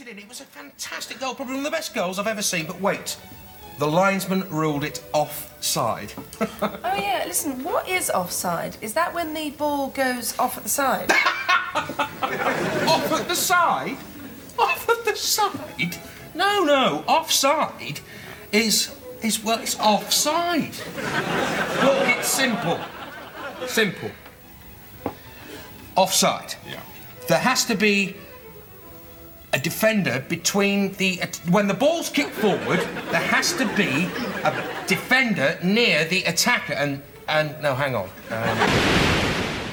it in. It was a fantastic goal, probably one of the best goals I've ever seen. But wait, the linesman ruled it offside. Oh yeah, listen, what is offside? Is that when the ball goes off at the side? off at the side? Off at the side? No, no. Offside is is well, it's offside. Look, it's simple. Simple. Offside. Yeah. There has to be a defender between the when the ball's kicked forward. There has to be a defender near the attacker, and and no, hang on. Um,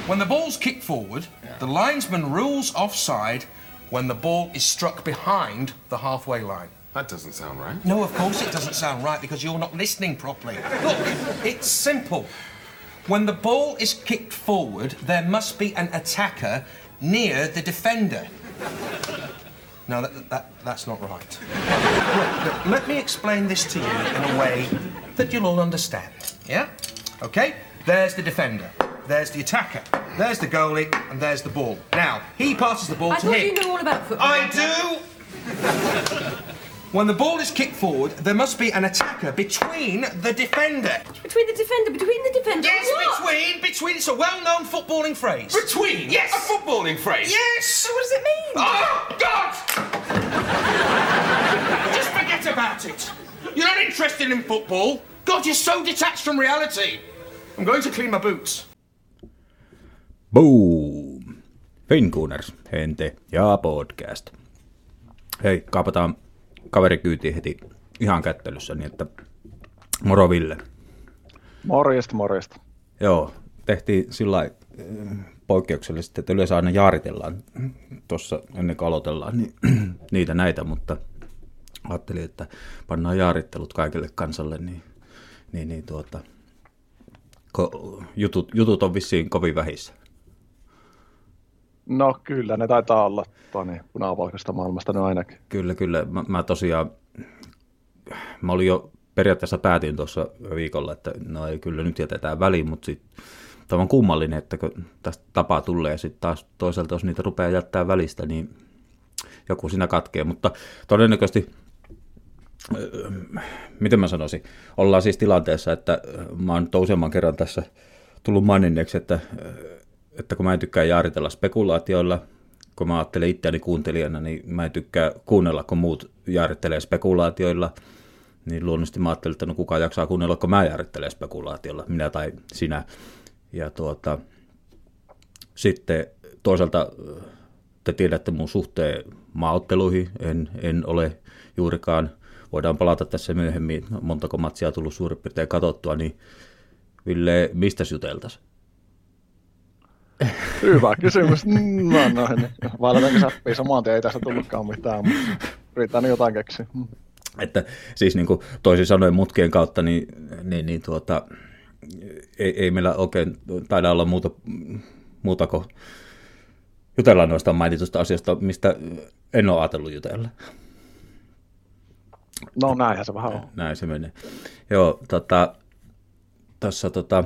when the ball's kicked forward, the linesman rules offside when the ball is struck behind the halfway line. That doesn't sound right. No, of course it doesn't sound right because you're not listening properly. Look, it's simple. When the ball is kicked forward, there must be an attacker near the defender. No, that, that, that's not right. Look, look, let me explain this to you in a way that you'll all understand. Yeah? Okay? There's the defender. There's the attacker. There's the goalie, and there's the ball. Now, he passes the ball I to thought you knew all about football. I do. When the ball is kicked forward, there must be an attacker between the defender. Between the defender, between the defender. Yes, what? between, between. It's a well-known footballing phrase. Between? Yes. A footballing phrase? Yes. So what does it mean? Oh God! Just forget about it. You're not interested in football. God, you're so detached from reality. I'm going to clean my boots. Boom! Finkuuners, Hente ja podcast. Hei, kaapataan kaverikyytiin heti ihan kättelyssä, niin että moro Ville. Morjesta, morjesta. Joo, tehtiin sillä eh, poikkeuksellisesti, että yleensä aina jaaritellaan tuossa ennen kuin aloitellaan niin, niitä näitä, mutta ajattelin, että pannaan jaarittelut kaikille kansalle, niin, niin, niin tuota, jutut, jutut on vissiin kovin vähissä. No kyllä, ne taitaa olla tuonne punavalkoista maailmasta ne ainakin. Kyllä, kyllä. Mä, mä tosiaan, mä olin jo periaatteessa päätin tuossa viikolla, että no ei kyllä nyt jätetään väliin, mutta sitten tämä on kummallinen, että kun tästä tapaa tulee ja sitten taas toisaalta, jos niitä rupeaa jättää välistä, niin joku siinä katkee, mutta todennäköisesti, öö, miten mä sanoisin, ollaan siis tilanteessa, että mä oon useamman kerran tässä tullut maininneeksi, että, että kun mä en tykkää jaaritella spekulaatioilla, kun mä ajattelen itseäni kuuntelijana, niin mä en tykkää kuunnella, kun muut jaarittelee spekulaatioilla, niin luonnollisesti mä ajattelin, että no kuka jaksaa kuunnella, kun mä jaarittelen spekulaatiolla, minä tai sinä. Ja tuota, sitten toisaalta te tiedätte mun suhteen maaotteluihin, en, en ole juurikaan, voidaan palata tässä myöhemmin, montako matsia tullut suurin piirtein katsottua, niin Ville, mistä juteltaisiin? Hyvä kysymys. No, no, niin. Vaihdatanko säppiä samaan tien, ei tässä tullutkaan mitään, mutta yritän jotain keksiä. Mm. Että siis niin kuin toisin sanoen mutkien kautta, niin, niin, niin tuota, ei, ei meillä oikein taida olla muuta, muuta kuin jutella noista mainitusta asioista, mistä en ole ajatellut jutella. No näinhän se vähän on. Näin se menee. Joo, tota, tässä tota,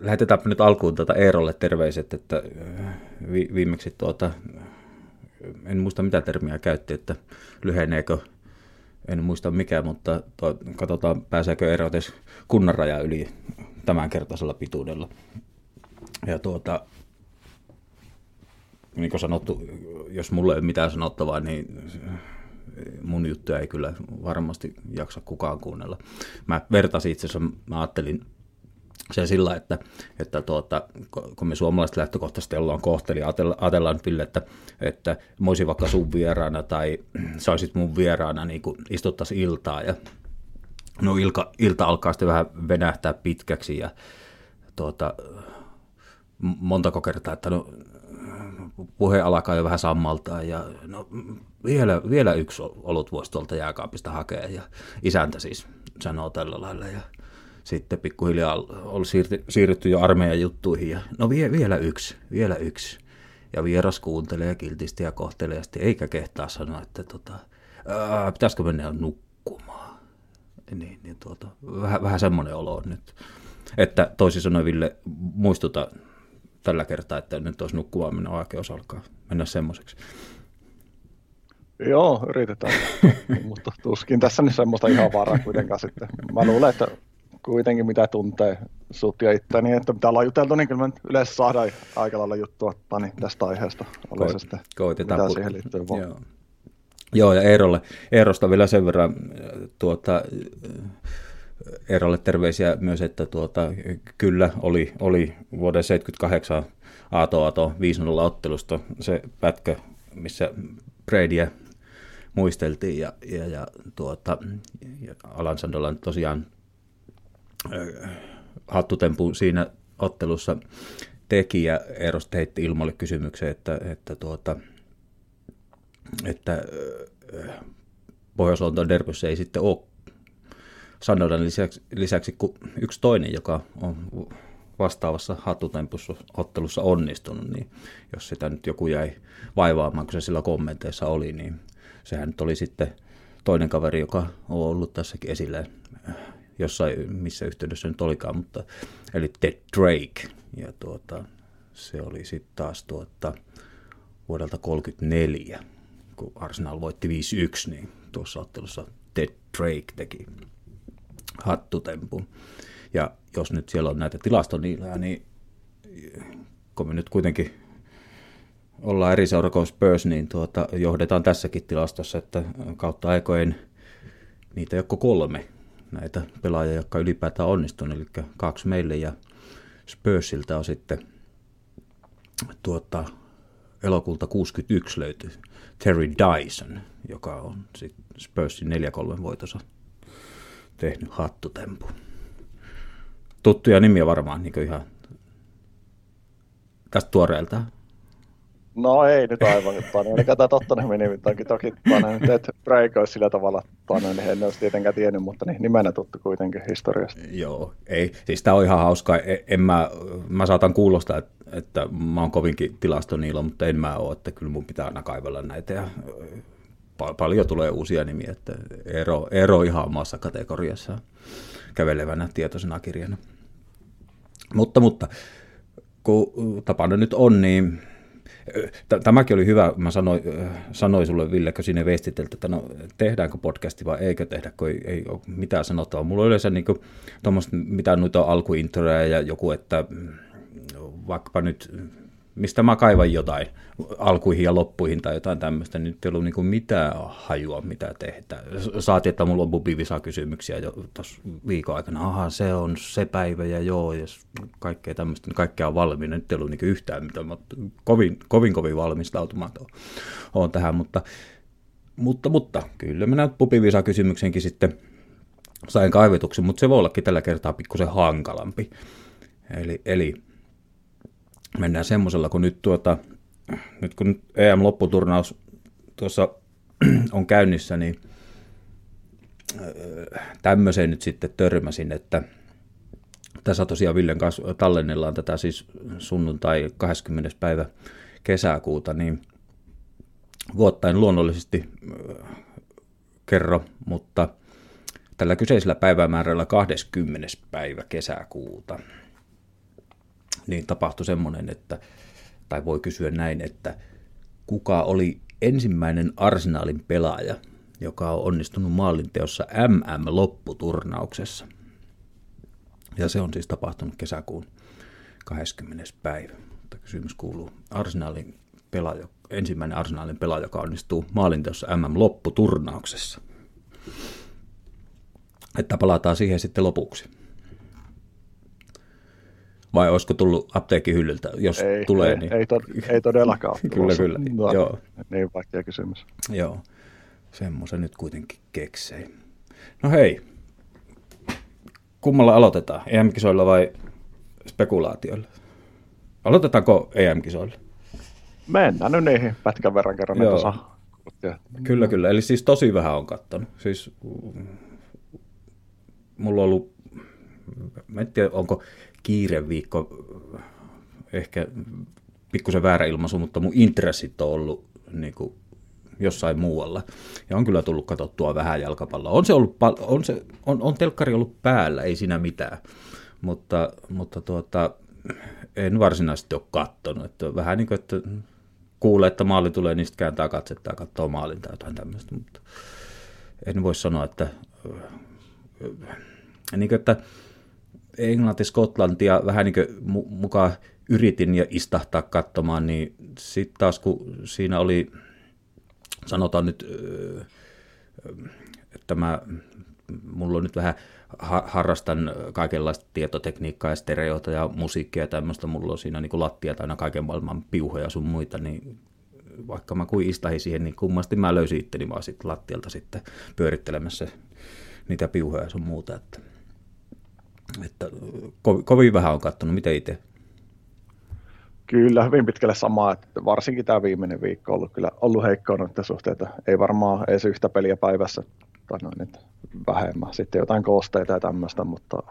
lähetetäänpä nyt alkuun tuota Eerolle terveiset, että vi, viimeksi tuota, en muista mitä termiä käytti, että lyheneekö, en muista mikä, mutta to, katsotaan pääseekö Eero edes kunnan raja yli tämänkertaisella pituudella. Ja tuota, niin kuin sanottu, jos mulle ei ole mitään sanottavaa, niin mun juttuja ei kyllä varmasti jaksa kukaan kuunnella. Mä vertasin itse asiassa, mä ajattelin se sillä, että, että tuota, kun me suomalaiset lähtökohtaisesti ollaan kohteli, ajatellaan Ville, että, että mä olisin vaikka sun vieraana tai sä olisit mun vieraana, niin kuin istuttaisiin iltaa ja no ilka, ilta alkaa sitten vähän venähtää pitkäksi ja tuota, montako kertaa, että no puhe alkaa jo vähän sammaltaa ja no, vielä, vielä yksi olut voisi tuolta jääkaapista hakea ja isäntä siis sanoo tällä lailla ja sitten pikkuhiljaa oli siirty, siirrytty jo armeijan juttuihin ja no vie, vielä yksi, vielä yksi. Ja vieras kuuntelee kiltisti ja kohteleesti, eikä kehtaa sanoa, että tota, ää, pitäisikö mennä nukkumaan. Niin, niin tuota, vähän, vähän semmoinen olo on nyt. Että toisin sanoen Ville, muistuta tällä kertaa, että nyt olisi nukkumaan mennä oikeus alkaa mennä semmoiseksi. Joo, yritetään. mutta tuskin tässä nyt semmoista ihan varaa kuitenkaan sitten. Mä luulen, että kuitenkin mitä tuntee sut ja itseäni, että mitä ollaan juteltu, niin kyllä me yleensä saadaan aika lailla juttua niin tästä aiheesta. Se sitten, koitetaan mitä pu- siihen liittyy vaan. Joo. Joo, ja Eerolle, Eerosta vielä sen verran tuota, Eerolle terveisiä myös, että tuota, kyllä oli, oli vuoden 78 Aato Aato 5 ottelusta se pätkä, missä Bradyä muisteltiin ja, ja, ja tuota, ja Alan Sandolan tosiaan hattutempu siinä ottelussa teki ja Eerosta heitti ilmoille kysymyksen, että, että tuota, että Pohjois-Lontoon derbyssä ei sitten ole Sandolan lisäksi, lisäksi kuin yksi toinen, joka on vastaavassa hattutempussa ottelussa onnistunut, niin jos sitä nyt joku jäi vaivaamaan, kun se sillä kommenteissa oli, niin sehän nyt oli sitten toinen kaveri, joka on ollut tässäkin esillä jossain, missä yhteydessä nyt olikaan, mutta eli Ted Drake, ja tuota, se oli sitten taas tuota, vuodelta 34, kun Arsenal voitti 5-1, niin tuossa ottelussa Ted Drake teki hattutempun. Ja jos nyt siellä on näitä tilastoniilää, niin kun me nyt kuitenkin ollaan eri seura kuin Spurs, niin tuota, johdetaan tässäkin tilastossa, että kautta aikojen niitä joko kolme näitä pelaajia, jotka ylipäätään onnistunut, eli kaksi meille ja Spursilta on sitten tuota, elokuulta 61 löytyy Terry Dyson, joka on Spursin 4-3 voitossa tehnyt hattutempu. Tuttuja nimiä varmaan niin ihan tästä tuoreelta. No ei nyt aivan, että niin tämä Tottenhamin nimi toki, toki Ted Break olisi sillä tavalla, Tane, niin en olisi tietenkään tiennyt, mutta niin nimenä tuttu kuitenkin historiasta. Joo, ei, siis tämä on ihan hauskaa, en, en mä, mä saatan kuulostaa, että, että mä oon kovinkin tilastoniilo, mutta en mä ole, että kyllä mun pitää aina kaivella näitä ja pal- paljon tulee uusia nimiä, että ero, ero ihan omassa kategoriassa kävelevänä tietoisena kirjana. Mutta, mutta kun tapana nyt on, niin Tämäkin oli hyvä, mä sanoin, sanoin sulle Ville, kun sinne että no tehdäänkö podcasti vai eikö tehdä, kun ei, ei ole mitään sanottavaa. Mulla on yleensä niin kuin, mitä noita alkuintroja ja joku, että vaikkapa nyt mistä mä kaivan jotain alkuihin ja loppuihin tai jotain tämmöistä, niin nyt ei ollut niin mitään hajua, mitä tehdään. Saatiin, että mulla on bubivisa kysymyksiä jo tuossa viikon aikana. Aha, se on se päivä ja joo, ja kaikkea tämmöistä, niin kaikkea on valmiina. Nyt ei ollut niin yhtään mitään, mutta kovin, kovin, kovin valmistautumaton on tähän, mutta, mutta, mutta kyllä minä bubivisa kysymyksenkin sitten sain kaivetuksen, mutta se voi ollakin tällä kertaa pikkusen hankalampi. Eli, eli mennään semmoisella, kun nyt, tuota, nyt kun EM-lopputurnaus tuossa on käynnissä, niin tämmöiseen nyt sitten törmäsin, että tässä tosiaan Villen kanssa tallennellaan tätä siis sunnuntai 20. päivä kesäkuuta, niin vuottaen luonnollisesti kerro, mutta tällä kyseisellä päivämäärällä 20. päivä kesäkuuta – niin tapahtui semmoinen, että, tai voi kysyä näin, että kuka oli ensimmäinen arsenaalin pelaaja, joka on onnistunut maalinteossa MM-lopputurnauksessa. Ja se on siis tapahtunut kesäkuun 20. päivä. Mutta kysymys kuuluu, arsenaalin pelaaja, ensimmäinen arsenaalin pelaaja, joka onnistuu maalinteossa MM-lopputurnauksessa. Että palataan siihen sitten lopuksi. Vai olisiko tullut apteekin hyllyltä? Jos ei, tulee, ei, niin... Ei, to, ei todellakaan Kyllä, kyllä. No, Joo. Niin vaikea kysymys. Joo, semmoisen nyt kuitenkin keksei. No hei, kummalla aloitetaan? EM-kisoilla vai spekulaatioilla? Aloitetaanko EM-kisoilla? Mennään nyt niihin pätkän verran kerran. Joo. Saa. Kyllä, kyllä. Eli siis tosi vähän on kattonut. Siis mulla on ollut, mä en tiedä, onko kiireviikko ehkä pikkusen väärä ilmaisu, mutta mun intressit on ollut niin kuin jossain muualla. Ja on kyllä tullut katsottua vähän jalkapalloa. On se ollut, on, se, on, on telkkari ollut päällä, ei siinä mitään. Mutta, mutta tuota, en varsinaisesti ole katsonut. Että vähän niin kuin, että kuulee, että maali tulee, niin sitten kääntää katsetta ja katsoo maalin tai jotain tämmöistä. Mutta en voi sanoa, että, niin kuin, että Englanti, Skotlantia vähän niin kuin mukaan yritin ja istahtaa katsomaan, niin sitten taas kun siinä oli, sanotaan nyt, että mä, mulla on nyt vähän harrastan kaikenlaista tietotekniikkaa ja stereota ja musiikkia ja tämmöistä, mulla on siinä niin lattia aina kaiken maailman piuhoja sun muita, niin vaikka mä kuin istahin siihen, niin kummasti mä löysin itteni vaan sitten lattialta sitten pyörittelemässä niitä piuhoja ja sun muuta, että, että kovin, kovin vähän on kattonut, miten itse? Kyllä, hyvin pitkälle samaa, että varsinkin tämä viimeinen viikko on ollut kyllä ollut heikkoa noiden suhteita. Ei varmaan edes yhtä peliä päivässä tai noin, että vähemmän. Sitten jotain koosteita ja tämmöistä, mutta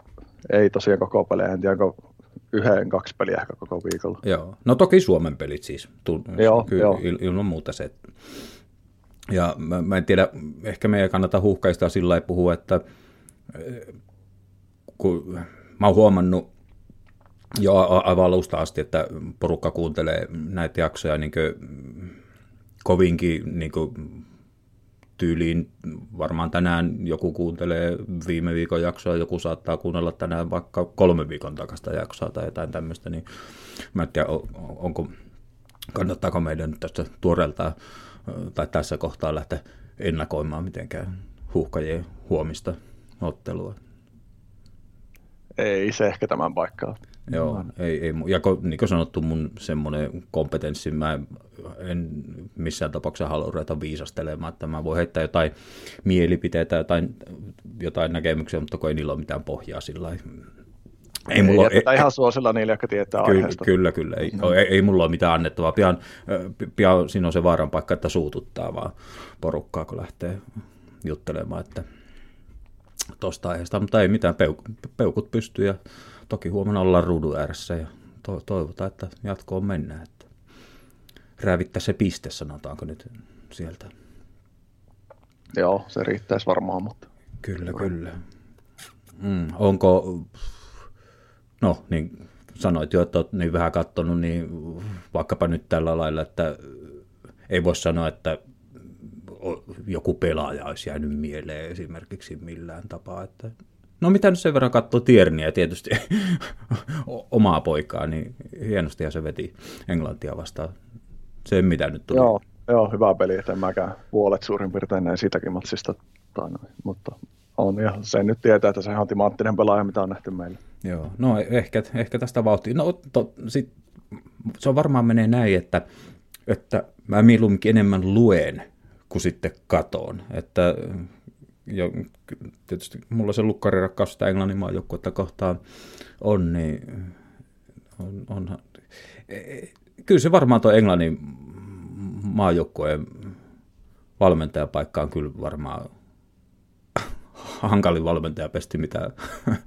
ei tosiaan koko pelejä. En tiedä, onko yhden, kaksi peliä ehkä koko viikolla. Joo. No toki Suomen pelit siis. Tull, joo, kyllä, joo. Il, ilman muuta se. Ja mä, mä en tiedä, ehkä meidän kannata huhkaista sillä lailla puhua, että kun mä oon huomannut jo aivan alusta asti, että porukka kuuntelee näitä jaksoja niin kovinkin niin tyyliin varmaan tänään joku kuuntelee viime viikon jaksoa, joku saattaa kuunnella tänään vaikka kolme viikon takasta jaksoa tai jotain tämmöistä, niin mä en tiedä, onko, kannattaako meidän tästä tuoreelta tai tässä kohtaa lähteä ennakoimaan mitenkään huuhkajien huomista ottelua. Ei se ehkä tämän paikkaa. Joo, ei, ei, ja niin kuin sanottu, mun semmoinen kompetenssi, mä en missään tapauksessa halua ruveta viisastelemaan, että mä voin heittää jotain mielipiteitä, jotain, jotain näkemyksiä, mutta kun ei niillä ole mitään pohjaa sillä ei, ei mulla ole, ei, ihan suosilla niille, jotka tietää kyllä, aiheesta. Kyllä, kyllä. Ei, no. ei, ei mulla ole mitään annettavaa. Pian, pian siinä on se vaaran paikka, että suututtaa vaan porukkaa, kun lähtee juttelemaan, että tuosta aiheesta, mutta ei mitään, peuk, peukut pystyy ja toki huomenna ollaan ruudun ääressä ja to, toivotaan, että jatkoon mennään. Että rävittää se piste, sanotaanko nyt sieltä. Joo, se riittäisi varmaan, mutta... Kyllä, kyllä. Mm, onko, no niin sanoit jo, että olet niin vähän katsonut, niin vaikkapa nyt tällä lailla, että ei voi sanoa, että joku pelaaja olisi jäänyt mieleen esimerkiksi millään tapaa, että No mitä nyt sen verran katsoo Tierniä tietysti omaa poikaa, niin hienosti se veti Englantia vastaan. Se mitä nyt tuli. Joo, joo hyvä peli, että en mäkään puolet suurin piirtein näin sitäkin matsista. Tai noin, mutta on ja se nyt tietää, että se on timanttinen pelaaja, mitä on nähty meillä. Joo, no ehkä, ehkä tästä vauhtia. No to, sit, se on varmaan menee näin, että, että mä mieluummin enemmän luen kuin sitten katoon. Että ja tietysti mulla se lukkarirakkaus sitä Englannin maajoukkuetta kohtaan on, niin on, onhan, e, e, kyllä se varmaan tuo Englannin maajoukkueen valmentajapaikka on kyllä varmaan hankalin valmentajapesti, mitä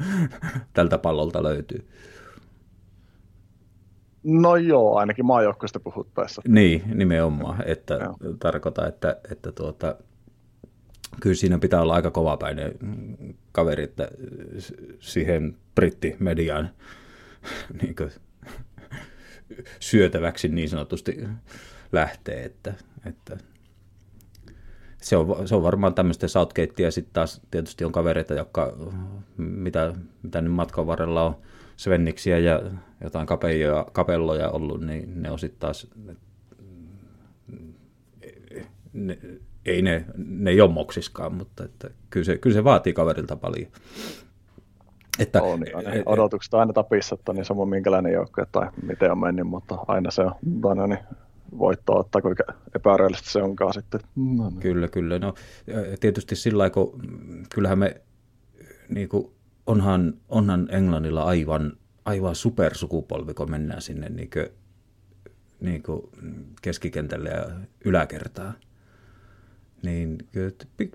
tältä pallolta löytyy. No joo, ainakin maajoukkueesta puhuttaessa. Niin, nimenomaan. Että tarkoita, että, että tuota, kyllä siinä pitää olla aika kovapäinen kaveri, että siihen brittimediaan niin kuin, syötäväksi niin sanotusti lähtee, että, että se on, se on varmaan tämmöistä Southgate ja sitten taas tietysti on kavereita, jotka mitä, mitä nyt matkan varrella on Svenniksiä ja jotain kapelloja, kapelloja ollut, niin ne on sitten taas ne, ei ne, ne ei ole moksiskaan, mutta että kyllä, se, kyllä se vaatii kaverilta paljon. Että, on, niin, odotukset on aina tapissa, että niin samoin minkälainen joukko tai miten on mennyt, mutta aina se on aina niin voitto ottaa, kuinka epäreellistä se onkaan sitten. No, no. Kyllä, kyllä. No, tietysti sillä lailla, kun kyllähän me, niin kuin, onhan, onhan Englannilla aivan, aivan supersukupolvi, kun mennään sinne niin kuin, niin kuin keskikentälle ja yläkertaan. Niin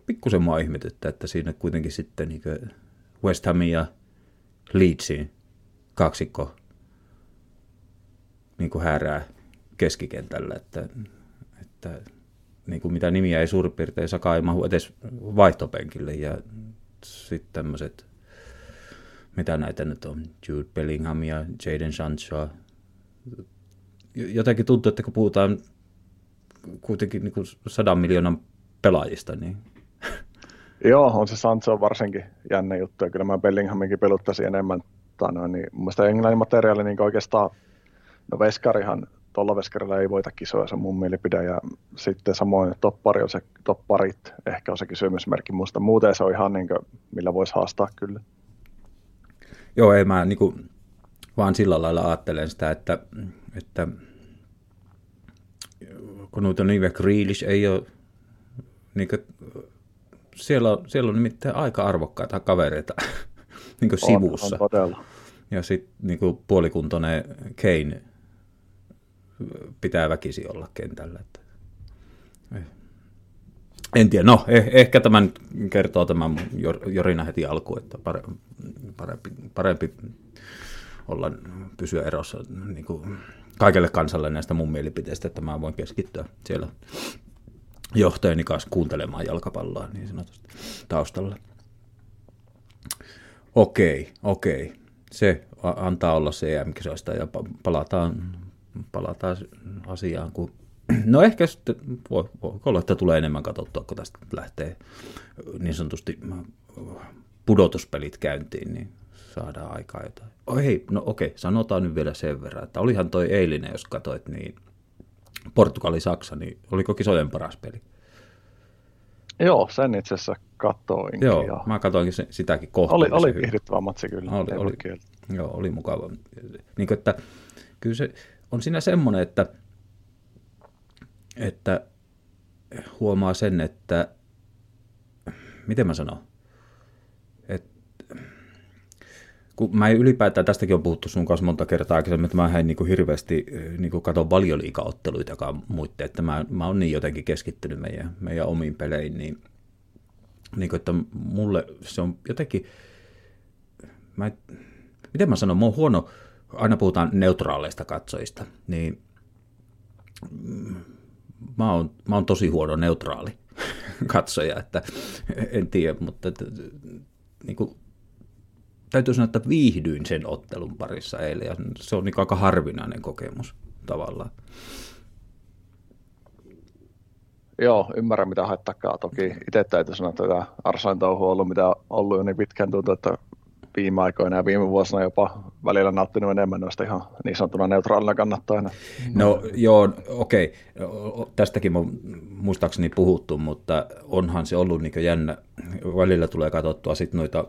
pikkusen mua ihmetyttää, että siinä kuitenkin sitten niin West Hamin ja Leedsin kaksikko niin kuin häärää keskikentällä, että, että niin kuin mitä nimiä ei suurin piirtein Saka ei mahu edes vaihtopenkille ja sitten tämmöiset, mitä näitä nyt on, Jude Bellingham ja Jaden Sancho. Jotenkin tuntuu, että kun puhutaan kuitenkin niin kuin sadan miljoonan pelaajista, niin Joo, on se Sancho varsinkin jännä juttu, ja kyllä mä Bellinghaminkin peluttaisin enemmän. Tai noin, niin mun mielestä Englannin materiaali niin oikeastaan, no Veskarihan, tuolla Veskarilla ei voita kisoja, se on mun mielipide, ja sitten samoin toppari on se, topparit ehkä on se kysymysmerkki, musta muuten se on ihan niin kuin, millä voisi haastaa kyllä. Joo, ei mä niin kuin, vaan sillä lailla ajattelen sitä, että, että kun noita Nive Grealish ei ole, niin kuin, siellä, on, siellä on nimittäin aika arvokkaita kavereita niin kuin sivussa. On, on todella. Ja sitten niin puolikuntoinen Kane pitää väkisi olla kentällä. Että. En tiedä, no eh, ehkä tämän kertoo tämän Jorina heti alkuun, että parempi, parempi olla pysyä erossa niin kuin kaikelle kansalle näistä mun mielipiteistä, että mä voin keskittyä siellä johtajani kanssa kuuntelemaan jalkapalloa niin sanotusti taustalla. Okei, okei. Se antaa olla CM-kisoista ja palataan, palataan asiaan, kun No ehkä sitten voi, voi olla, että tulee enemmän katsottua, kun tästä lähtee niin sanotusti pudotuspelit käyntiin, niin saadaan aikaa jotain. Oh, hei, no okei, sanotaan nyt vielä sen verran, että olihan toi eilinen, jos katsoit, niin Portugali-Saksa, niin oliko kisojen paras peli? Joo, sen itse asiassa katsoin. Joo, ja... mä katsoinkin se, sitäkin kohtaa. Oli, oli viihdyttävä matsi kyllä. Oli, oli, joo, oli mukava. Niin kuin, että, kyllä se on siinä semmoinen, että, että huomaa sen, että miten mä sanon, kun mä ylipäätään, tästäkin on puhuttu sun kanssa monta kertaa aikaisemmin, että mä en niin kuin hirveästi niin kuin katon valioliikaotteluitakaan muiden, että mä, mä oon niin jotenkin keskittynyt meidän, meidän omiin peleihin, niin, niin kuin, että mulle se on jotenkin, mä, miten mä sanon, mä oon huono, aina puhutaan neutraaleista katsojista, niin mä oon, mä oon tosi huono neutraali katsoja, että en tiedä, mutta että, niin kuin, täytyy sanoa, että viihdyin sen ottelun parissa eilen ja se on niin aika harvinainen kokemus tavallaan. Joo, ymmärrän mitä haittakaa. Toki itse täytyy sanoa, että tätä Arsain touhu on ollut mitä on ollut jo niin pitkään tuntuu, että viime aikoina ja viime vuosina jopa välillä nauttinut enemmän noista ihan niin sanottuna neutraalina kannattajana. No joo, okei. Okay. Tästäkin on muistaakseni puhuttu, mutta onhan se ollut niin jännä. Välillä tulee katsottua sitten noita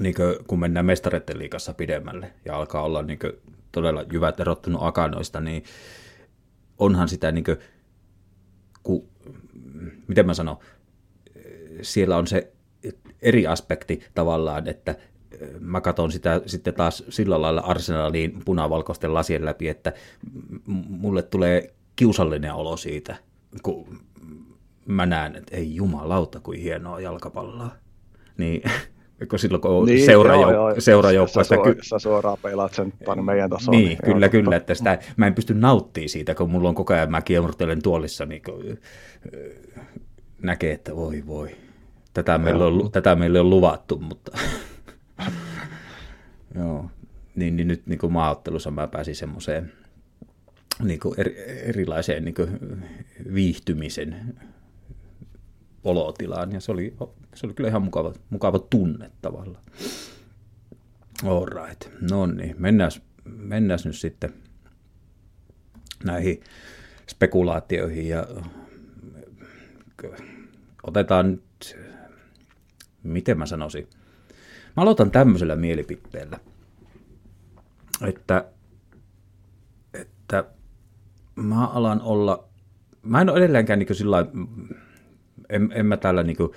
niin kuin, kun mennään mestareiden liikassa pidemmälle ja alkaa olla niin kuin, todella jyvät erottunut akanoista, niin onhan sitä, niin kuin, ku, miten mä sanon, siellä on se eri aspekti tavallaan, että mä katson sitä sitten taas sillä lailla arsenaliin punavalkoisten lasien läpi, että mulle tulee kiusallinen olo siitä, kun mä näen, että ei jumalauta, kuin hienoa jalkapalloa. Niin kun silloin kun niin, seurajouk- seurajoukkueesta... Sä, ky- sä suoraan peilaat sen tänne meidän tasoon. Niin, niin kyllä, joo, kyllä. Että sitä, mä en pysty nauttimaan siitä, kun mulla on koko ajan, mä kiemurtelen tuolissa, niin kun, näkee, että voi voi. Tätä meillä, on, tätä meille on luvattu, mutta... joo. Niin, niin nyt niin kuin maaottelussa mä pääsin semmoiseen niin kuin eri, erilaiseen niin kuin viihtymisen olotilaan, ja se oli, se oli kyllä ihan mukava, mukava tunne tavallaan. All right. No niin, mennään, mennään nyt sitten näihin spekulaatioihin ja otetaan miten mä sanoisin, mä aloitan tämmöisellä mielipiteellä, että, että mä alan olla, mä en ole edelleenkään niin sillä en, en mä täällä niinku,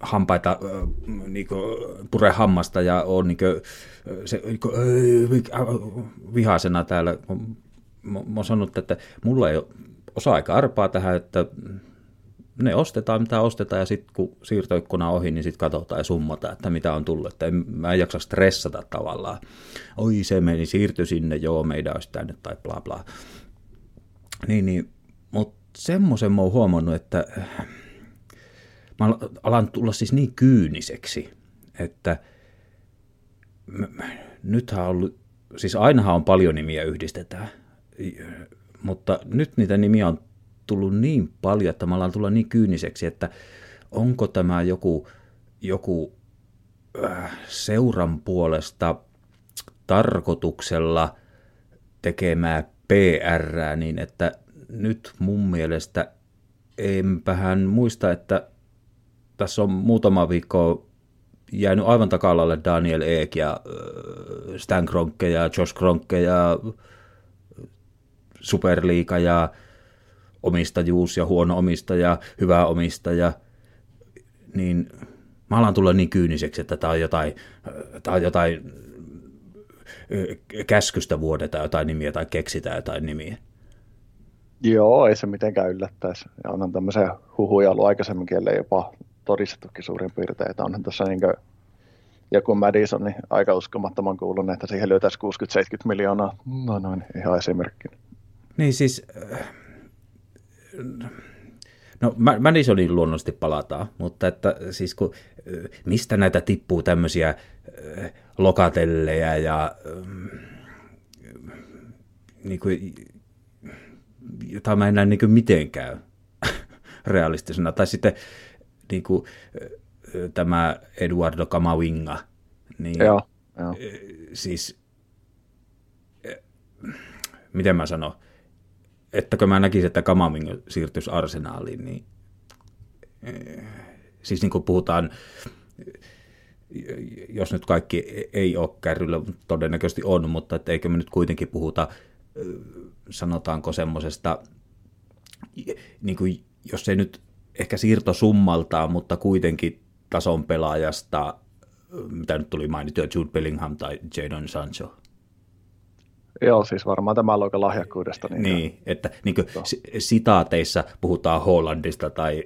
hampaita niinku, pure hammasta ja on niinku, se, niinku, vihaisena täällä. Mä, mä oon sanonut, että mulla ei ole osa-aika arpaa tähän, että ne ostetaan, mitä ostetaan, ja sitten kun siirtoikkuna on ohi, niin sitten katsotaan ja summataan, että mitä on tullut. Että en, mä en jaksa stressata tavallaan. Oi, se meni, siirtyi sinne, joo, meidän olisi tänne, tai bla bla. Niin, niin, mutta semmoisen mä oon huomannut, että mä alan tulla siis niin kyyniseksi, että nythän on ollut, siis ainahan on paljon nimiä yhdistetään, mutta nyt niitä nimiä on tullut niin paljon, että me ollaan tullut niin kyyniseksi, että onko tämä joku, joku äh, seuran puolesta tarkoituksella tekemää PR, niin että nyt mun mielestä enpähän muista, että tässä on muutama viikko jäänyt aivan takalalle Daniel Eek ja äh, Stan Kronke ja Josh Kronke ja Superliiga ja omistajuus ja huono omistaja, hyvä omistaja, niin mä alan tulla niin kyyniseksi, että tämä on jotain, tää on jotain käskystä vuodeta jotain nimiä tai keksitään jotain nimiä. Joo, ei se mitenkään yllättäisi. Ja onhan tämmöisiä huhuja ollut aikaisemminkin, ellei jopa todistettukin suurin piirtein. Että onhan tässä niin joku Madison niin aika uskomattoman kuulun, että siihen löytäisi 60-70 miljoonaa. No noin, ihan esimerkkinä. Niin siis, no Madisonin luonnollisesti palataan, mutta että siis kun, mistä näitä tippuu tämmöisiä lokatelleja ja niin kuin, jota mä en näe niin kuin mitenkään realistisena. Tai sitten niin kuin, tämä Eduardo Camavinga. Niin, joo, joo. Siis, miten mä sanon, ettäkö mä näkisin, että Camavinga siirtyisi arsenaaliin, niin siis niin kuin puhutaan, jos nyt kaikki ei ole kärryllä, todennäköisesti on, mutta että eikö me nyt kuitenkin puhuta, sanotaanko semmoisesta, niin kuin, jos ei nyt ehkä siirtosummaltaan, mutta kuitenkin tason pelaajasta, mitä nyt tuli mainittua, Jude Bellingham tai Jadon Sancho. Joo, siis varmaan tämä luokan lahjakkuudesta. Niin, niin että niin kuin, sitaateissa puhutaan Hollandista tai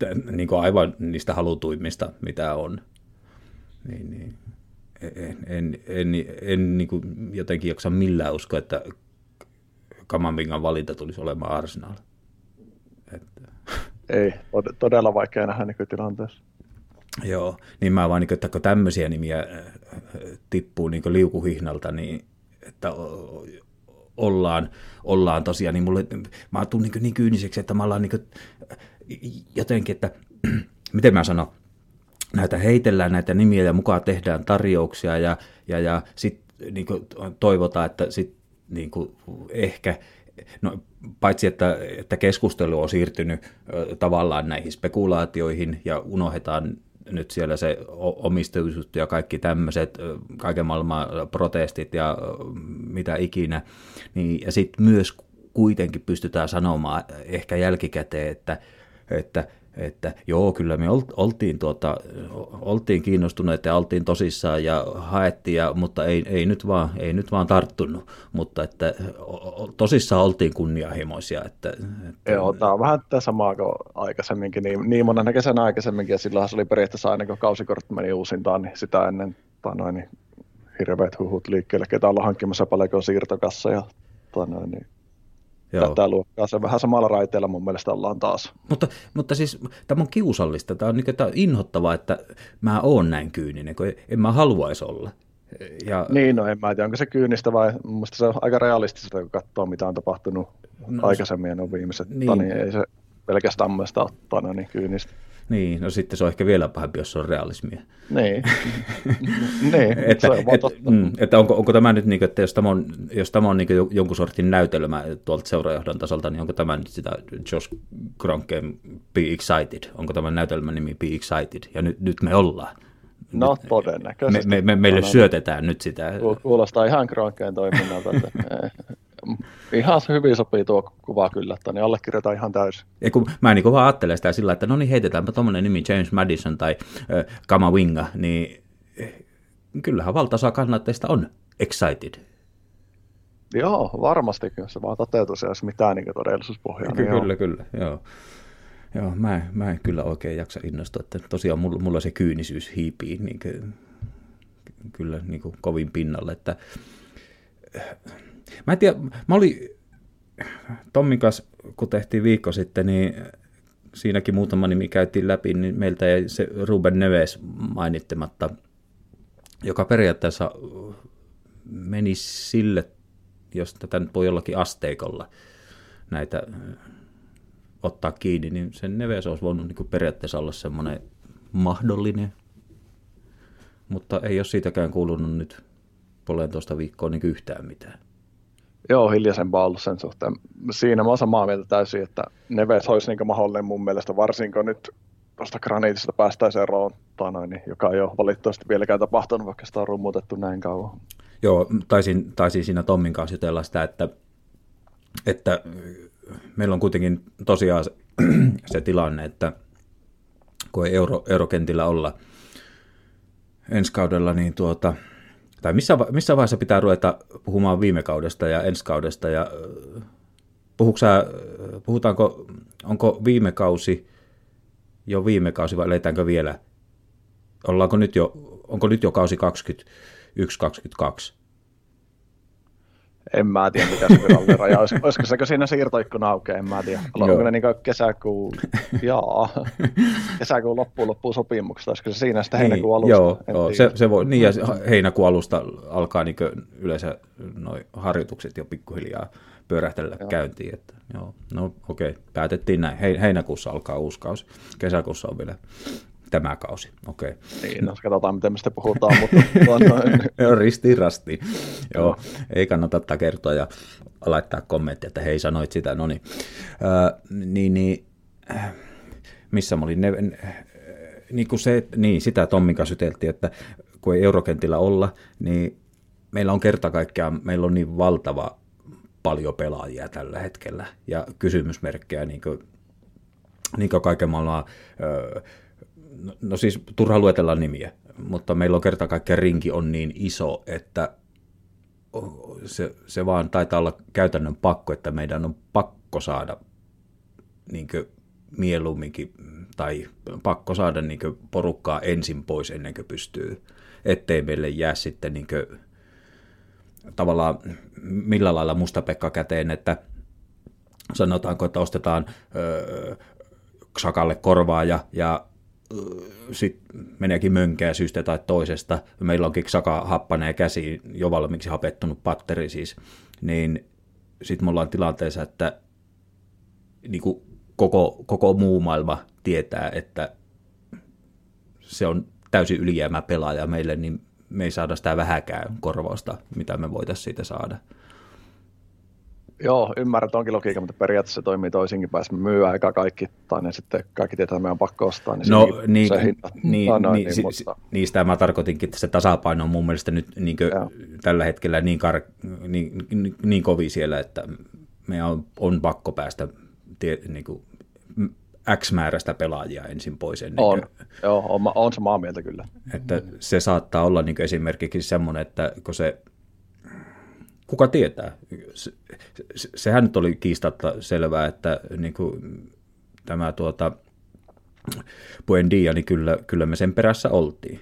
niin kuin aivan niistä halutuimmista, mitä on. Niin, niin. En, en, en, en niin kuin jotenkin jaksa millään uskoa, että Kamamingan valinta tulisi olemaan Arsenal. Että. Ei, todella vaikea nähdä nykytilanteessa. Joo, niin mä vaan, niin että kun tämmöisiä nimiä tippuu niin liukuhihnalta, niin että ollaan, ollaan tosiaan, niin mulle, mä tuun niin, niin kyyniseksi, että mä ollaan niin jotenkin, että miten mä sanon, näitä heitellään näitä nimiä ja mukaan tehdään tarjouksia ja, ja, ja sitten niin toivotaan, että sit, niin ehkä, no, paitsi että, että keskustelu on siirtynyt tavallaan näihin spekulaatioihin ja unohdetaan nyt siellä se omistajuus ja kaikki tämmöiset, kaiken maailman protestit ja mitä ikinä, niin, ja sitten myös kuitenkin pystytään sanomaan ehkä jälkikäteen, että, että että joo, kyllä me oltiin, tuota, oltiin kiinnostuneita ja oltiin tosissaan ja haettiin, ja, mutta ei, ei, nyt vaan, ei nyt vaan tarttunut, mutta että tosissaan oltiin kunnianhimoisia. Että, että... Joo, tämä on vähän tätä samaa kuin aikaisemminkin, niin, niin monena kesänä aikaisemminkin, ja silloinhan se oli periaatteessa aina, kun kausikortti meni uusintaan, niin sitä ennen noin, niin hirveät huhut liikkeelle, ketä ollaan hankkimassa paljon siirtokassa ja noin, niin Joo. tätä luokkaa. Se vähän samalla raiteella mun mielestä ollaan taas. Mutta, mutta siis tämä on kiusallista, tämä on, niin, tämä on inhottavaa, että mä oon näin kyyninen, kun en mä haluaisi olla. Ja... Niin, no en mä tiedä, onko se kyynistä vai mun mielestä se on aika realistista, kun katsoo mitä on tapahtunut no, aikaisemmin ja no viimeiset, niin. niin ei se pelkästään mun mielestä ottaa no niin kyynistä. Niin, no sitten se on ehkä vielä pahempi, jos se on realismia. Niin, niin että, se on et, mm, että onko, onko tämä nyt, niin kuin, että jos tämä on, jos tämä on niin jonkun sortin näytelmä tuolta seurajohdon tasolta, niin onko tämä nyt sitä Josh Gronken Be Excited? Onko tämä näytelmän nimi Be Excited? Ja nyt, nyt me ollaan. No todennäköisesti. Me, me, me, meille syötetään nyt sitä. Kuulostaa ihan Kronkeen toiminnalta. Että, ihan hyvin sopii tuo kuva kyllä, että niin allekirjoitan ihan täysin. Ja kun mä niin vaan ajattelen sitä sillä, että no niin heitetäänpä tuommoinen nimi James Madison tai äh, Kama Winga, niin eh, kyllähän valtaosa kannatteista on excited. Joo, varmasti, jos se vaan toteutuisi, jos mitään niin todellisuuspohjaa. Niin kyllä, joo. kyllä, joo. Joo, mä, mä en kyllä oikein jaksa innostua, että tosiaan mulla, mulla se kyynisyys hiipii niin kyllä niin kuin kovin pinnalle, että Mä en tiedä, mä olin Tommin kanssa, kun tehtiin viikko sitten, niin siinäkin muutama nimi käytiin läpi, niin meiltä ei se Ruben Neves mainittematta, joka periaatteessa meni sille jos tätä nyt voi jollakin asteikolla näitä ottaa kiinni, niin sen Neves olisi voinut niin periaatteessa olla semmoinen mahdollinen, mutta ei ole siitäkään kuulunut nyt puolentoista viikkoa niin yhtään mitään. Joo, hiljaisempaa ollut sen suhteen. Siinä mä oon samaa mieltä täysin, että Neves olisi niin mahdollinen mun mielestä, varsinkin nyt tuosta graniitista päästäisiin eroon, noin, niin, joka ei ole valitettavasti vieläkään tapahtunut, vaikka sitä on rummutettu näin kauan. Joo, taisin, taisin siinä Tommin kanssa jutella sitä, että, että meillä on kuitenkin tosiaan se, se tilanne, että kun ei euro, eurokentillä olla ensi kaudella, niin tuota, tai missä, missä vaiheessa pitää ruveta puhumaan viime kaudesta ja ensi kaudesta, ja sä, puhutaanko, onko viime kausi jo viime kausi vai eletäänkö vielä, ollaanko nyt jo, onko nyt jo kausi 21-22? En mä tiedä, mikä se virallinen raja olisi. Olisiko se siinä siirtoikkuna aukeaa, en mä tiedä. Onko ne niin kesäkuun, jaa, kesäkuun loppuun loppuu sopimuksesta, olisiko se siinä sitten heinäkuun niin, alusta? Joo, joo se, se voi, niin ja heinäkuun alusta alkaa niin yleensä noi harjoitukset jo pikkuhiljaa pyörähtellä joo. käyntiin. Että, joo, no okei, okay, päätettiin näin. Heinäkuussa alkaa uusi kausi, kesäkuussa on vielä tämä kausi, okei. Okay. Niin, no katsotaan miten me sitten puhutaan, mutta... Joo, ristiin rastiin. Joo, ei kannata takertua ja laittaa kommentti, että hei sanoit sitä, no niin. Äh, niin, niin missä mä olin, ne, niin, kuin se, niin sitä Tommin kanssa syteltiin, että kun ei eurokentillä olla, niin meillä on kerta kaikkiaan, meillä on niin valtava paljon pelaajia tällä hetkellä ja kysymysmerkkejä niin kuin, niin kuin kaiken maailman no, no siis turha luetella nimiä, mutta meillä on kerta kaikkiaan rinki on niin iso, että se, se vaan taitaa olla käytännön pakko, että meidän on pakko saada niin mieluumminkin, tai pakko saada niin porukkaa ensin pois ennen kuin pystyy, ettei meille jää sitten niin kuin, tavallaan millä lailla mustapekka käteen, että sanotaanko, että ostetaan öö, Xakalle korvaa ja, ja sitten meneekin mönkää syystä tai toisesta, meillä onkin saka happanee käsi jo valmiiksi hapettunut patteri siis, niin sitten me ollaan tilanteessa, että niin kuin koko, koko muu maailma tietää, että se on täysin ylijäämä pelaaja meille, niin me ei saada sitä vähäkään korvausta, mitä me voitaisiin siitä saada. Joo, ymmärrän onkin logiikka, mutta periaatteessa se toimii toisinkin päin. Me myy aika kaikki, tai ne sitten kaikki tietää, että meidän on pakko ostaa, niin no, se, niin, se hinta. Niin, no, niin, niin, mutta... Niistä mä tarkoitinkin, että se tasapaino on mun mielestä nyt niin tällä hetkellä niin, kar- niin, niin, niin kovin siellä, että meidän on, on pakko päästä tie, niin kuin, X määrästä pelaajia ensin pois ennen On, kuin, joo, on, on samaa mieltä kyllä. Että se saattaa olla niin esimerkiksi semmoinen, että kun se kuka tietää. Se, se, sehän nyt oli kiistatta selvää, että niin kuin, tämä tuota, Buendia, niin kyllä, kyllä me sen perässä oltiin.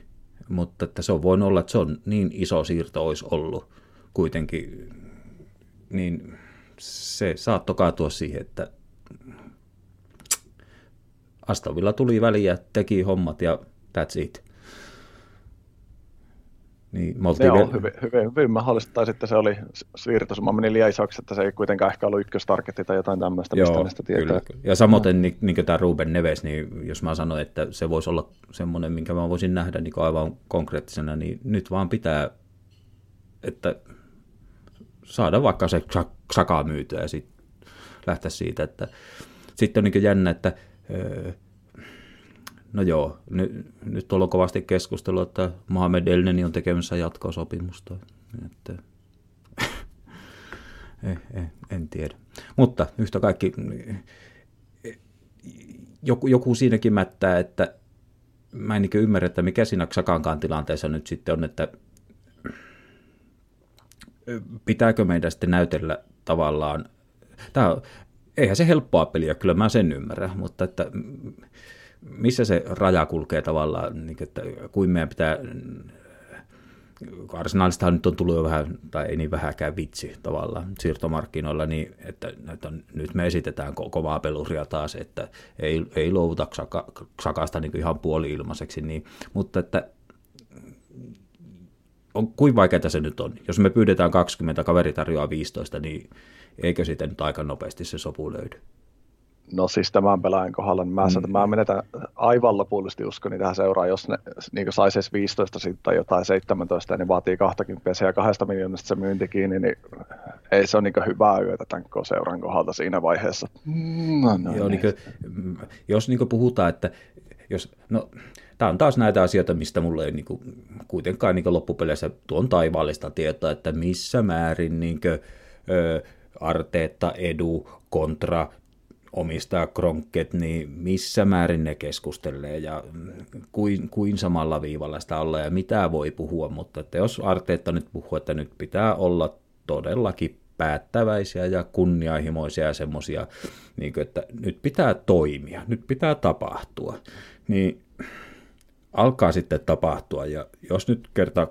Mutta että se on voinut olla, että se on niin iso siirto olisi ollut kuitenkin, niin se saattoi kaatua siihen, että Astavilla tuli väliä, teki hommat ja that's it. Niin, oltiin vielä... hyvin, hyvin, hyvin mahdollista, tai sitten se oli siirtosuma meni liian isoksi, että se ei kuitenkaan ehkä ollut ykköstargetti tai jotain tämmöistä, Joo, mistä näistä tietää. Kyllä. Ja samoin niin, niin tämä Ruben Neves, niin jos mä sanoin, että se voisi olla semmoinen, minkä mä voisin nähdä niin aivan konkreettisena, niin nyt vaan pitää, että saada vaikka se Xaka myytyä ja sitten lähteä siitä, että sitten on niin jännä, että No joo, nyt, nyt on kovasti keskustelua, että Mohamed Elneni on tekemässä jatkosopimusta. Että, en, en, en tiedä. Mutta yhtä kaikki, joku, joku siinäkin mättää, että mä en niin ymmärrä, että mikä siinä Xakankaan tilanteessa nyt sitten on, että pitääkö meidän sitten näytellä tavallaan, tämä on, eihän se helppoa peliä, kyllä mä sen ymmärrän, mutta että missä se raja kulkee tavallaan, niin että kuin meidän pitää, Arsenalistahan nyt on tullut jo vähän, tai ei niin vähäkään vitsi tavallaan siirtomarkkinoilla, niin että, että nyt me esitetään ko- kovaa peluria taas, että ei, ei luovuta Xaka, Xakasta niin ihan puoli ilmaiseksi, niin, mutta että on, kuin vaikeaa se nyt on. Jos me pyydetään 20, kaveri tarjoaa 15, niin eikö sitten nyt aika nopeasti se sopu löydy? No siis tämän pelaajan kohdalla, niin mä, mm. mä menetän aivan lopullisesti uskoni tähän seuraan, jos ne niin saisi edes 15 tai jotain 17, niin vaatii 20 ja kahdesta miljoonasta se myynti kiinni, niin ei se ole niin hyvää yötä tämän seuran kohdalta siinä vaiheessa. No, no, Joo, niin kuin, jos niin puhutaan, että jos, no, tämä on taas näitä asioita, mistä mulle ei niin kuin, kuitenkaan niin loppupeleissä tuon taivaallista tietoa, että missä määrin niin kuin, ö, Arteetta, Edu, kontra omistaa Kronket, niin missä määrin ne keskustelee ja kuin, kuin samalla viivalla sitä olla ja mitä voi puhua, mutta että jos Arteetta nyt puhuu, että nyt pitää olla todellakin päättäväisiä ja kunnianhimoisia ja semmoisia, niin että nyt pitää toimia, nyt pitää tapahtua, niin alkaa sitten tapahtua ja jos nyt kerta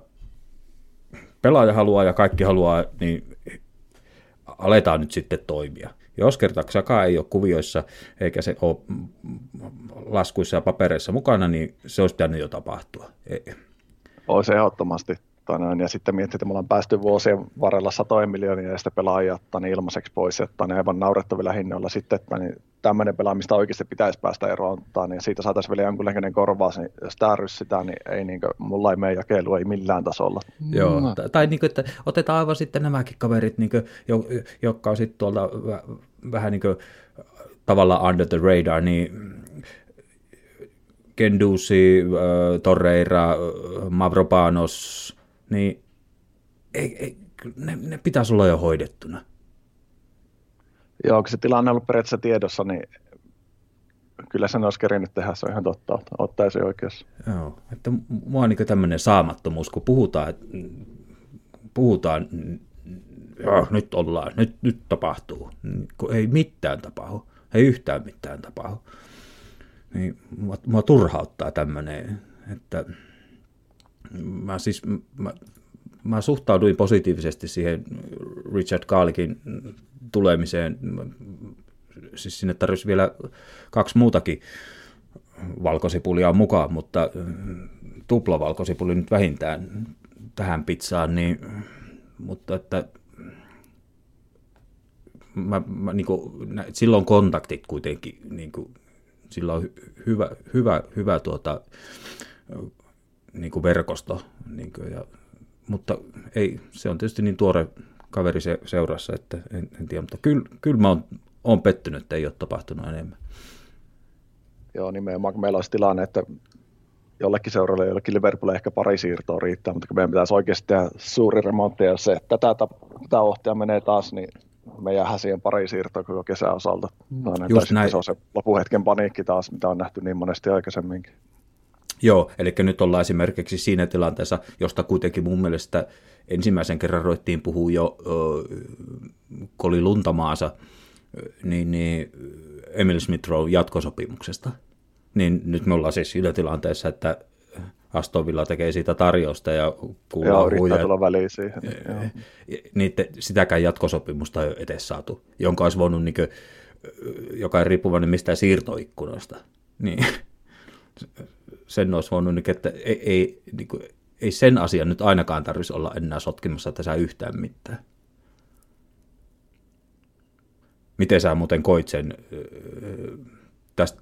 pelaaja haluaa ja kaikki haluaa, niin aletaan nyt sitten toimia. Jos kerta Saka ei ole kuvioissa eikä se ole laskuissa ja papereissa mukana, niin se olisi pitänyt jo tapahtua. Ei. Olisi ehdottomasti. Noin, ja sitten miettii, että me ollaan päästy vuosien varrella satojen miljoonia ja sitä pelaajia niin ilmaiseksi pois, että ne aivan naurettavilla hinnoilla sitten, että niin tämmöinen pelaamista oikeasti pitäisi päästä eroon, niin siitä saataisiin vielä jonkunlainen korvaus, niin jos tämä ryssitään, niin ei niin kuin, mulla ei mene jakelu, ei millään tasolla. Joo, no. tai niin kuin, että otetaan aivan sitten nämäkin kaverit, niin kuin, jotka on sitten tuolta vähän niin kuin, tavallaan under the radar, niin Kendusi, Torreira, Mavropanos, niin ei, ei, ne, ne pitäisi olla jo hoidettuna. Joo, kun se tilanne on ollut periaatteessa tiedossa, niin kyllä sen olisi kerinyt tehdä, se on ihan totta, ottaisi oikeassa. Joo, että mua on niin tämmöinen saamattomuus, kun puhutaan, puhutaan joo, nyt ollaan, nyt, nyt tapahtuu, kun ei mitään tapahdu, ei yhtään mitään tapahdu. Niin mua, mua turhauttaa tämmöinen, että mä siis, mä, mä suhtauduin positiivisesti siihen Richard Kaalikin tulemiseen. Siis sinne tarvitsisi vielä kaksi muutakin valkosipulia mukaan, mutta tuplavalkosipuli nyt vähintään tähän pizzaan, niin, mutta että mä, mä, niin kuin, silloin kontaktit kuitenkin, niin kuin, sillä on hyvä, hyvä, hyvä tuota, niin kuin verkosto. Niin kuin, ja, mutta ei, se on tietysti niin tuore kaveri se, seurassa, että en, en tiedä, mutta kyllä, kyllä mä oon, oon pettynyt, että ei ole tapahtunut enemmän. Joo, nimenomaan meillä olisi tilanne, että jollekin seuralle, jollekin Liverpoolille ehkä pari siirtoa riittää, mutta kun meidän pitäisi oikeasti tehdä suuri remontti, ja se, että tätä, tätä ohtia menee taas, niin me jäähän siihen pari siirtoa koko kesän osalta. No, Just näin. Se on se lopuhetken paniikki taas, mitä on nähty niin monesti aikaisemminkin. Joo, eli nyt ollaan esimerkiksi siinä tilanteessa, josta kuitenkin mun mielestä ensimmäisen kerran roittiin puhua jo, kun oli luntamaansa, niin, niin Emil Smith Rowe jatkosopimuksesta. Niin nyt me ollaan siis siinä tilanteessa, että Aston Villa tekee siitä tarjousta ja kuullaan Joo, yrittää tulla väliin siihen. Niitä, sitäkään jatkosopimusta ei ole edes saatu, jonka olisi voinut, niin kuin, joka ei riippuvainen mistään siirtoikkunoista. Niin sen olisi voinut, että ei, ei, niin kuin, ei sen asian nyt ainakaan tarvitsisi olla enää sotkimassa tässä yhtään mitään. Miten sä muuten koit sen?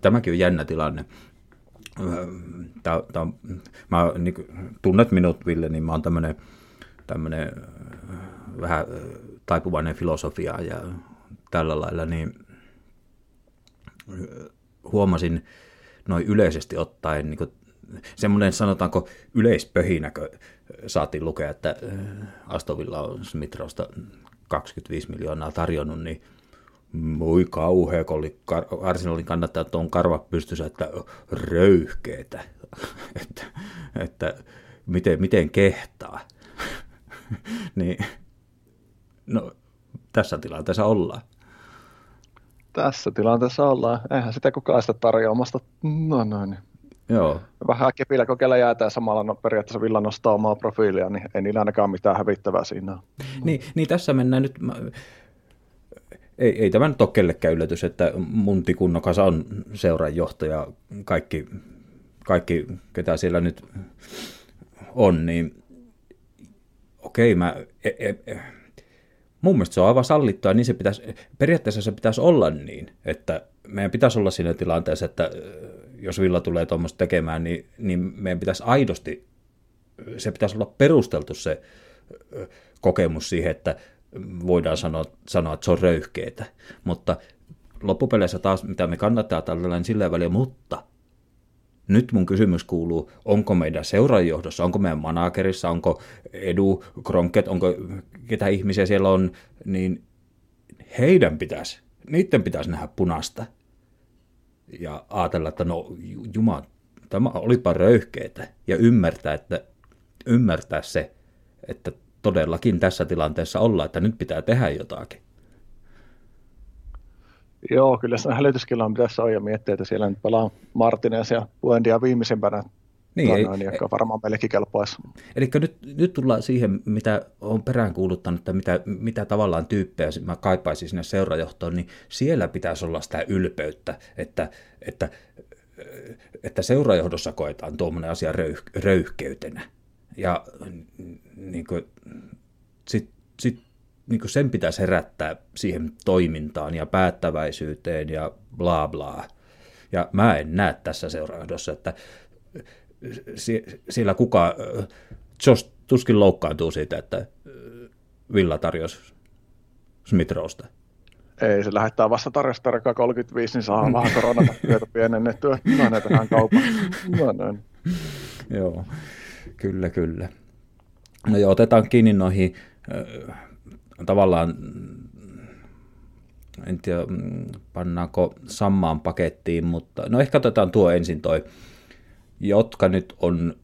Tämäkin on jännä tilanne. Tää, tää, mä, niin, tunnet minut, Ville, niin mä oon tämmönen, tämmönen vähän taipuvainen filosofia ja tällä lailla, niin huomasin noin yleisesti ottaen niin semmoinen sanotaanko yleispöhinäkö saatiin lukea, että äh, Astovilla on Smithrosta 25 miljoonaa tarjonnut, niin voi kauhea, kun oli Arsenalin kannattajat on karva pystyssä, että röyhkeetä, että, että miten, miten kehtaa. niin, no, tässä tilanteessa ollaan. Tässä tilanteessa ollaan. Eihän sitä kukaan sitä tarjoamasta. No noin. Joo. Vähän kepillä kokeilla jäätään samalla no, periaatteessa Villa nostaa omaa profiilia, niin ei niillä ainakaan mitään hävittävää siinä ole. Niin, niin tässä mennään nyt, mä, ei, ei tämä nyt ole kellekään yllätys, että Munti Kunnokas on seuranjohtaja, kaikki, kaikki ketä siellä nyt on, niin okei, mä, e, e, e, mun mielestä se on aivan sallittua, niin se pitäisi, periaatteessa se pitäisi olla niin, että meidän pitäisi olla siinä tilanteessa, että jos Villa tulee tuommoista tekemään, niin, niin meidän pitäisi aidosti, se pitäisi olla perusteltu se kokemus siihen, että voidaan sanoa, sanoa että se on röyhkeetä. Mutta loppupeleissä taas, mitä me kannattaa tällainen sillä väliä, mutta nyt mun kysymys kuuluu, onko meidän seurajohdossa, onko meidän managerissa, onko Edu, Kronket, onko ketä ihmisiä siellä on, niin heidän pitäisi, niiden pitäisi nähdä punasta ja ajatella, että no jumala, tämä olipa röyhkeitä ja ymmärtää, että ymmärtää se, että todellakin tässä tilanteessa ollaan, että nyt pitää tehdä jotakin. Joo, kyllä se hälytyskillaan pitäisi olla ja miettiä, että siellä nyt pelaa Martinez ja Buendia viimeisimpänä niin, ei, noin, joka varmaan meillekin kelpaisi. Eli nyt, nyt tullaan siihen, mitä on peräänkuuluttanut, että mitä, mitä tavallaan tyyppejä mä kaipaisin sinne seurajohtoon, niin siellä pitäisi olla sitä ylpeyttä, että, että, että seurajohdossa koetaan tuommoinen asia röyh, röyhkeytenä. Ja niin kuin, sit, sit, niin kuin sen pitäisi herättää siihen toimintaan ja päättäväisyyteen ja bla bla. Ja mä en näe tässä seurajohdossa, että siellä kuka, Josh tuskin loukkaantuu siitä, että Villa tarjosi Smith Ei, se lähettää vasta tarjosta 35, niin saa vähän koronata työtä pienennettyä. No tehdään kaupan. No, noin. Joo, kyllä, kyllä. No joo, otetaan kiinni noihin äh, tavallaan, en tiedä mm, pannaanko samaan pakettiin, mutta no ehkä otetaan tuo ensin toi jotka nyt on,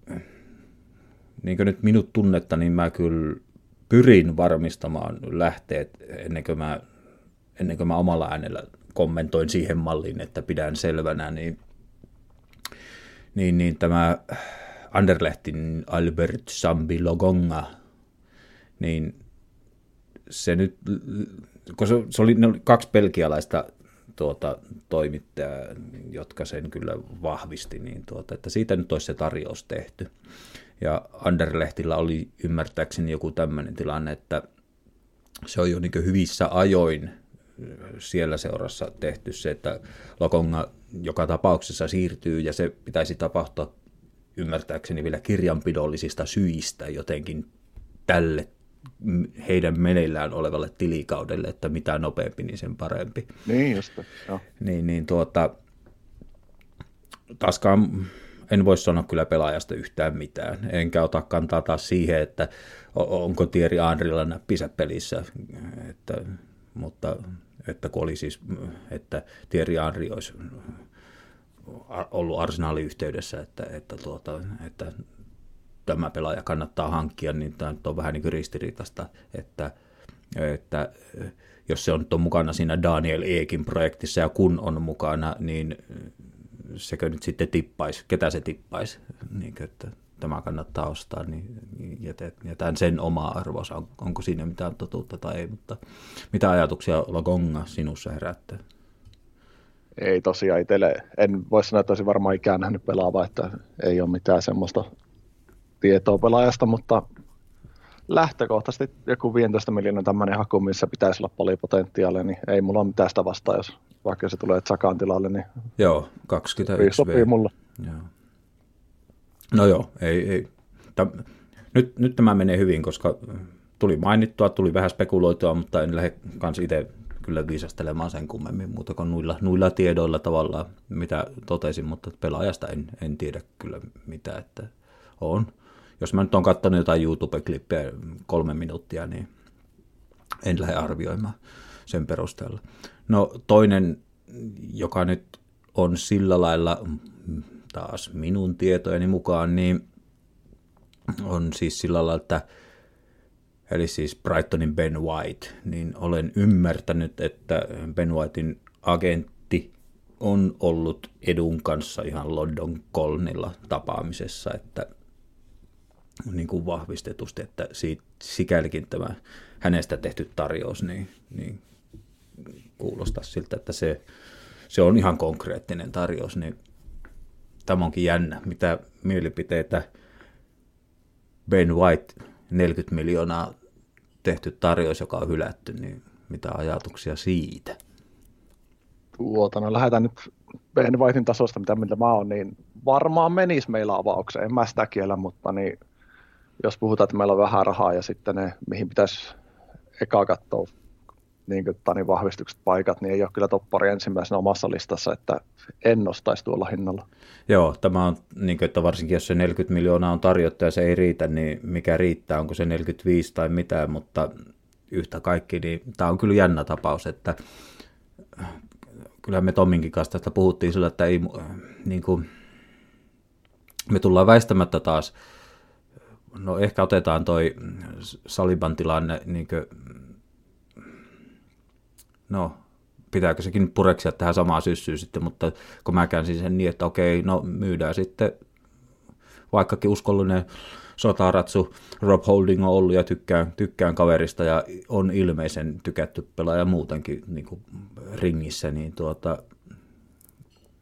niin kuin nyt minut tunnetta, niin mä kyllä pyrin varmistamaan lähteet ennen kuin mä, ennen kuin mä omalla äänellä kommentoin siihen malliin, että pidän selvänä, niin, niin, niin tämä Anderlehtin Albert Sambi Logonga, niin se nyt, kun se, se oli, ne oli kaksi belgialaista tuota, toimittaja, jotka sen kyllä vahvisti, niin tuota, että siitä nyt olisi se tarjous tehty. Ja Anderlehtillä oli ymmärtääkseni joku tämmöinen tilanne, että se on jo niin hyvissä ajoin siellä seurassa tehty se, että Lokonga joka tapauksessa siirtyy ja se pitäisi tapahtua ymmärtääkseni vielä kirjanpidollisista syistä jotenkin tälle heidän meneillään olevalle tilikaudelle, että mitä nopeampi, niin sen parempi. Niin just, joo. Niin, niin tuota, taaskaan en voi sanoa kyllä pelaajasta yhtään mitään, enkä ota kantaa taas siihen, että onko Tieri Anrilla näppisä pelissä, että, mutta että kun oli siis, että Tieri Anri olisi ollut arsenaalin yhteydessä, että, että, tuota, että tämä pelaaja kannattaa hankkia, niin tämä on vähän niin kuin että, että jos se on, on mukana siinä Daniel Eekin projektissa ja kun on mukana, niin sekö nyt sitten tippaisi, ketä se tippaisi, niin että tämä kannattaa ostaa, niin jätän sen omaa arvoa, onko siinä mitään totuutta tai ei, mutta mitä ajatuksia Lagonga sinussa herättää? Ei tosiaan itselle, en voi sanoa, että olisin varmaan ikään nähnyt pelaava, että ei ole mitään semmoista tietoa pelaajasta, mutta lähtökohtaisesti joku 15 miljoonaa tämmöinen haku, missä pitäisi olla paljon potentiaalia, niin ei mulla ole mitään sitä vastaan, jos vaikka se tulee Zakan tilalle, niin Joo, 21 sopii mulla. Joo. No joo, ei, ei. Täm, nyt, nyt tämä menee hyvin, koska tuli mainittua, tuli vähän spekuloitua, mutta en lähde kans itse kyllä viisastelemaan sen kummemmin muuta kuin nuilla, nuilla tiedoilla tavallaan, mitä totesin, mutta pelaajasta en, en tiedä kyllä mitä, että on jos mä nyt on katsonut jotain YouTube-klippejä kolme minuuttia, niin en lähde arvioimaan sen perusteella. No toinen, joka nyt on sillä lailla taas minun tietojeni mukaan, niin on siis sillä lailla, että eli siis Brightonin Ben White, niin olen ymmärtänyt, että Ben Whitein agentti on ollut edun kanssa ihan London Colnilla tapaamisessa, että niin kuin vahvistetusti, että siitä, sikälikin tämä hänestä tehty tarjous niin, niin kuulostaa siltä, että se, se on ihan konkreettinen tarjous, niin tämä onkin jännä, mitä mielipiteitä Ben White 40 miljoonaa tehty tarjous, joka on hylätty, niin mitä ajatuksia siitä? Tuota, no lähdetään nyt Whitein tasosta, mitä mitä mä oon, niin varmaan menisi meillä avaukseen. En mä sitä kiellä, mutta niin, jos puhutaan, että meillä on vähän rahaa ja sitten ne, mihin pitäisi eka katsoa niin kuin, tani vahvistukset paikat, niin ei ole kyllä toppari ensimmäisenä omassa listassa, että en nostaisi tuolla hinnalla. Joo, tämä on, niin kuin, että varsinkin jos se 40 miljoonaa on tarjottu ja se ei riitä, niin mikä riittää, onko se 45 tai mitään, mutta yhtä kaikki, niin tämä on kyllä jännä tapaus, että kyllä me Tomminkin kanssa tästä puhuttiin sillä, että ei, niin kuin, me tullaan väistämättä taas, no ehkä otetaan toi Saliban tilanne, niin kuin, no pitääkö sekin pureksia tähän samaan syssyyn sitten, mutta kun mä käänsin sen niin, että okei, no myydään sitten vaikkakin uskollinen sotaratsu Rob Holding on ollut ja tykkään, tykkään kaverista ja on ilmeisen tykätty pelaaja muutenkin niin kuin ringissä, niin tuota,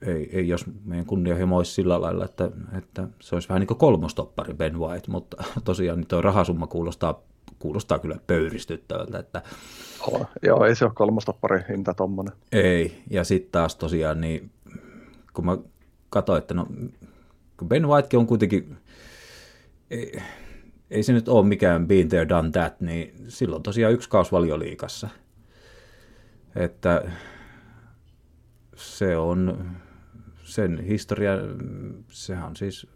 ei, ei, jos meidän kunnianhimo olisi sillä lailla, että, että se olisi vähän niin kuin kolmostoppari Ben White, mutta tosiaan niin tuo rahasumma kuulostaa, kuulostaa kyllä pöyristyttävältä. Että, oh, joo, ei se ole kolmostoppari hinta tuommoinen. Ei, ja sitten taas tosiaan, niin kun mä katsoin, että no, kun Ben Whitekin on kuitenkin ei, ei se nyt ole mikään been there, done that, niin silloin tosiaan yksi kaus valioliikassa. Että se on sen historia, sehän on siis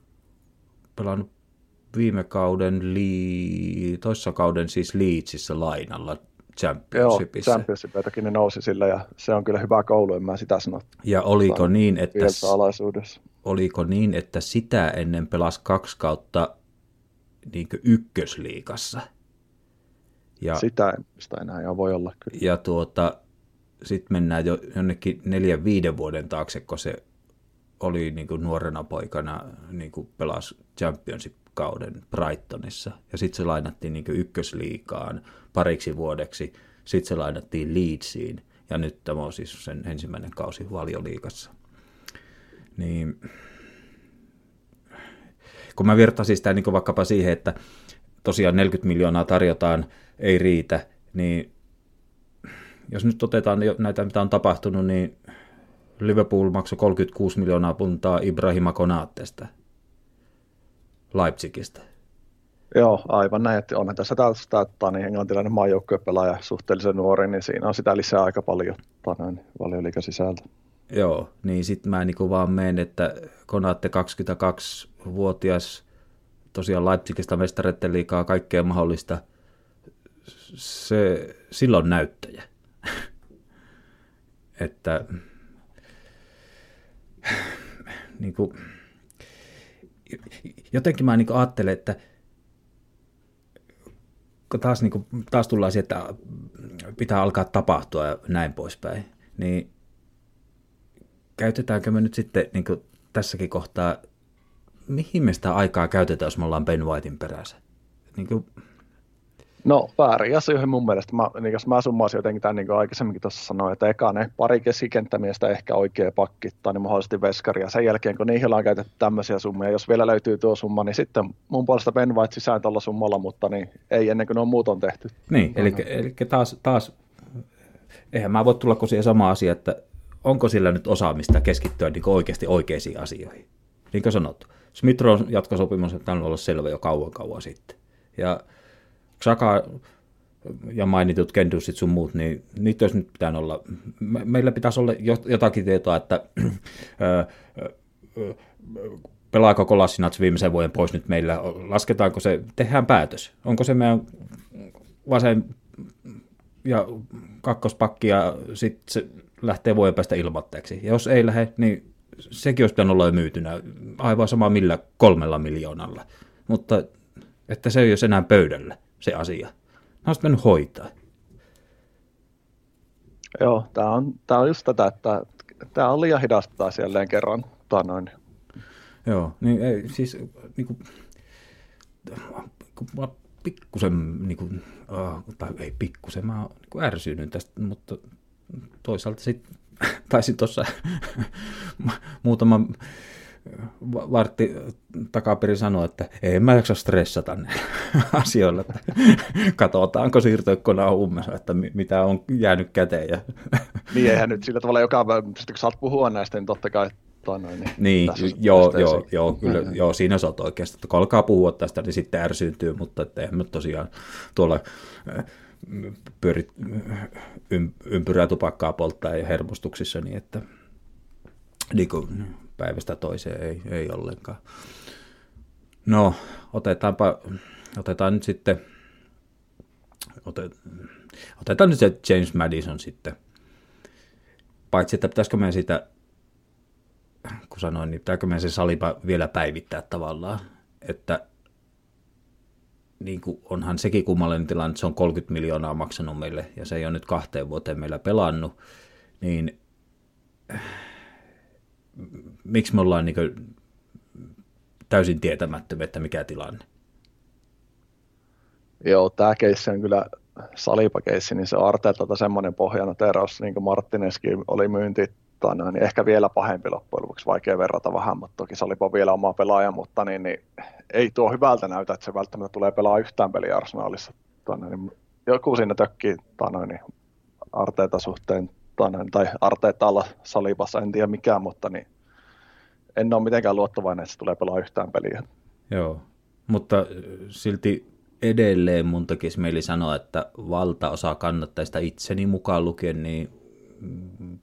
pelannut viime kauden, lii, toissa kauden siis Leedsissä lainalla Championshipissa. Joo, Championshipitakin ne nousi sillä ja se on kyllä hyvä koulu, en mä sitä sano. Ja oliko niin, että, oliko niin, että sitä ennen pelasi kaksi kautta niin ykkösliikassa. Ja, Sitä en muista enää, ja voi olla kyllä. Ja tuota, sitten mennään jo jonnekin neljän viiden vuoden taakse, kun se oli niin kuin nuorena poikana niin kuin pelasi Championship-kauden Brightonissa. Ja sitten se lainattiin niin ykkösliikaan pariksi vuodeksi. Sitten se lainattiin Leedsiin. Ja nyt tämä on siis sen ensimmäinen kausi valioliikassa. Niin kun mä virtasin sitä niin vaikkapa siihen, että tosiaan 40 miljoonaa tarjotaan, ei riitä, niin jos nyt otetaan näitä, mitä on tapahtunut, niin Liverpool maksoi 36 miljoonaa puntaa Ibrahima Konaattesta Leipzigistä. Joo, aivan näin, että onhan tässä tästä, että niin englantilainen maajoukkuepelaaja suhteellisen nuori, niin siinä on sitä lisää aika paljon noin, valioliikan sisältä. Joo, niin sitten mä niin vaan menen, että Konaatte 22-vuotias, tosiaan Leipzigistä mestareiden liikaa, kaikkea mahdollista. Se, silloin näyttäjä. että niin kuin, jotenkin mä niin ajattelen, että kun taas, niin kuin, taas tullaan siihen, että pitää alkaa tapahtua ja näin poispäin, niin käytetäänkö me nyt sitten niin kuin tässäkin kohtaa, mihin me sitä aikaa käytetään, jos me ollaan Ben Whitein perässä? Niin kuin... No väärin asioihin mun mielestä. Mä, niin jos mä summasin jotenkin tämän, niin kuin aikaisemminkin tuossa sanoin, että eka ne pari keskikenttämiestä ehkä oikea pakki tai niin mahdollisesti veskari. Ja sen jälkeen, kun niihin ollaan käytetty tämmöisiä summia, jos vielä löytyy tuo summa, niin sitten mun puolesta Ben White sisään tuolla summalla, mutta niin ei ennen kuin ne on muut on tehty. Niin, eli, eli taas, taas, eihän mä voi tulla kuin siihen sama asia, että onko sillä nyt osaamista keskittyä niin oikeasti oikeisiin asioihin. Niin kuin sanottu, Smithron jatkosopimus on ollut selvä jo kauan kauan sitten. Ja Xhaka ja mainitut Kendusit sun muut, niin niitä olisi nyt pitää olla. Me, meillä pitäisi olla jotakin tietoa, että pelaako Kolassinats viimeisen vuoden pois nyt meillä, lasketaanko se, tehdään päätös. Onko se meidän vasen ja kakkospakki ja sitten se lähtee vuoden päästä ilmoitteeksi. Ja jos ei lähde, niin sekin olisi pitänyt olla jo myytynä aivan sama millä kolmella miljoonalla. Mutta että se ei ole enää pöydällä, se asia. Mä olisin mennyt hoitaa. Joo, tämä on, tää on just tätä, että tämä on liian hidasta jälleen kerran. Tää noin. Joo, niin ei, siis niin kuin, mä pikkusen, niin kuin, uh, tai ei pikkusen, mä oon niin ärsynyt tästä, mutta toisaalta sitten taisin tuossa muutama va- vartti takaperin sanoi, että ei mä jaksa stressata näillä asioilla, että katsotaanko siirtoikkona ummessa, että mi- mitä on jäänyt käteen. Ja... Niin eihän nyt sillä tavalla joka päivä, kun saat puhua näistä, niin totta kai toi noin, niin, Niin, tässä joo, joo, esiin. joo, kyllä, joo, siinä sä oot oikeasti, että kun alkaa puhua tästä, niin sitten ärsyyntyy, mutta että eihän mä tosiaan tuolla äh, pyörit ym, ympyrää tupakkaa polttaa ja hermostuksissa, niin että niin kuin päivästä toiseen ei, ei ollenkaan. No, otetaanpa, otetaan nyt sitten, otet, otetaan nyt se James Madison sitten. Paitsi, että pitäisikö meidän sitä kun sanoin, niin pitääkö meidän se salipa vielä päivittää tavallaan, että niin kuin onhan sekin kummallinen tilanne, että se on 30 miljoonaa maksanut meille ja se ei ole nyt kahteen vuoteen meillä pelannut, niin miksi me ollaan niin täysin tietämättömiä, että mikä tilanne? Joo, tämä keissi on kyllä salipakeissi, niin se on Arteetalta semmoinen pohjanoteeraus, niin kuin Martineskin oli myynti, niin ehkä vielä pahempi loppujen lopuksi, vaikea verrata vähän, mutta toki Salipa vielä oma pelaaja, mutta niin, niin, ei tuo hyvältä näytä, että se välttämättä tulee pelaa yhtään peliä Arsenalissa. Tana, niin, joku siinä tökkii niin Arteeta suhteen, tana, tai Arteeta alla Salipassa, en tiedä mikä, mutta niin, en ole mitenkään luottavainen, että se tulee pelaa yhtään peliä. Joo, mutta silti edelleen mun tekisi mieli sanoa, että valtaosa kannattajista itseni mukaan lukien, niin mm,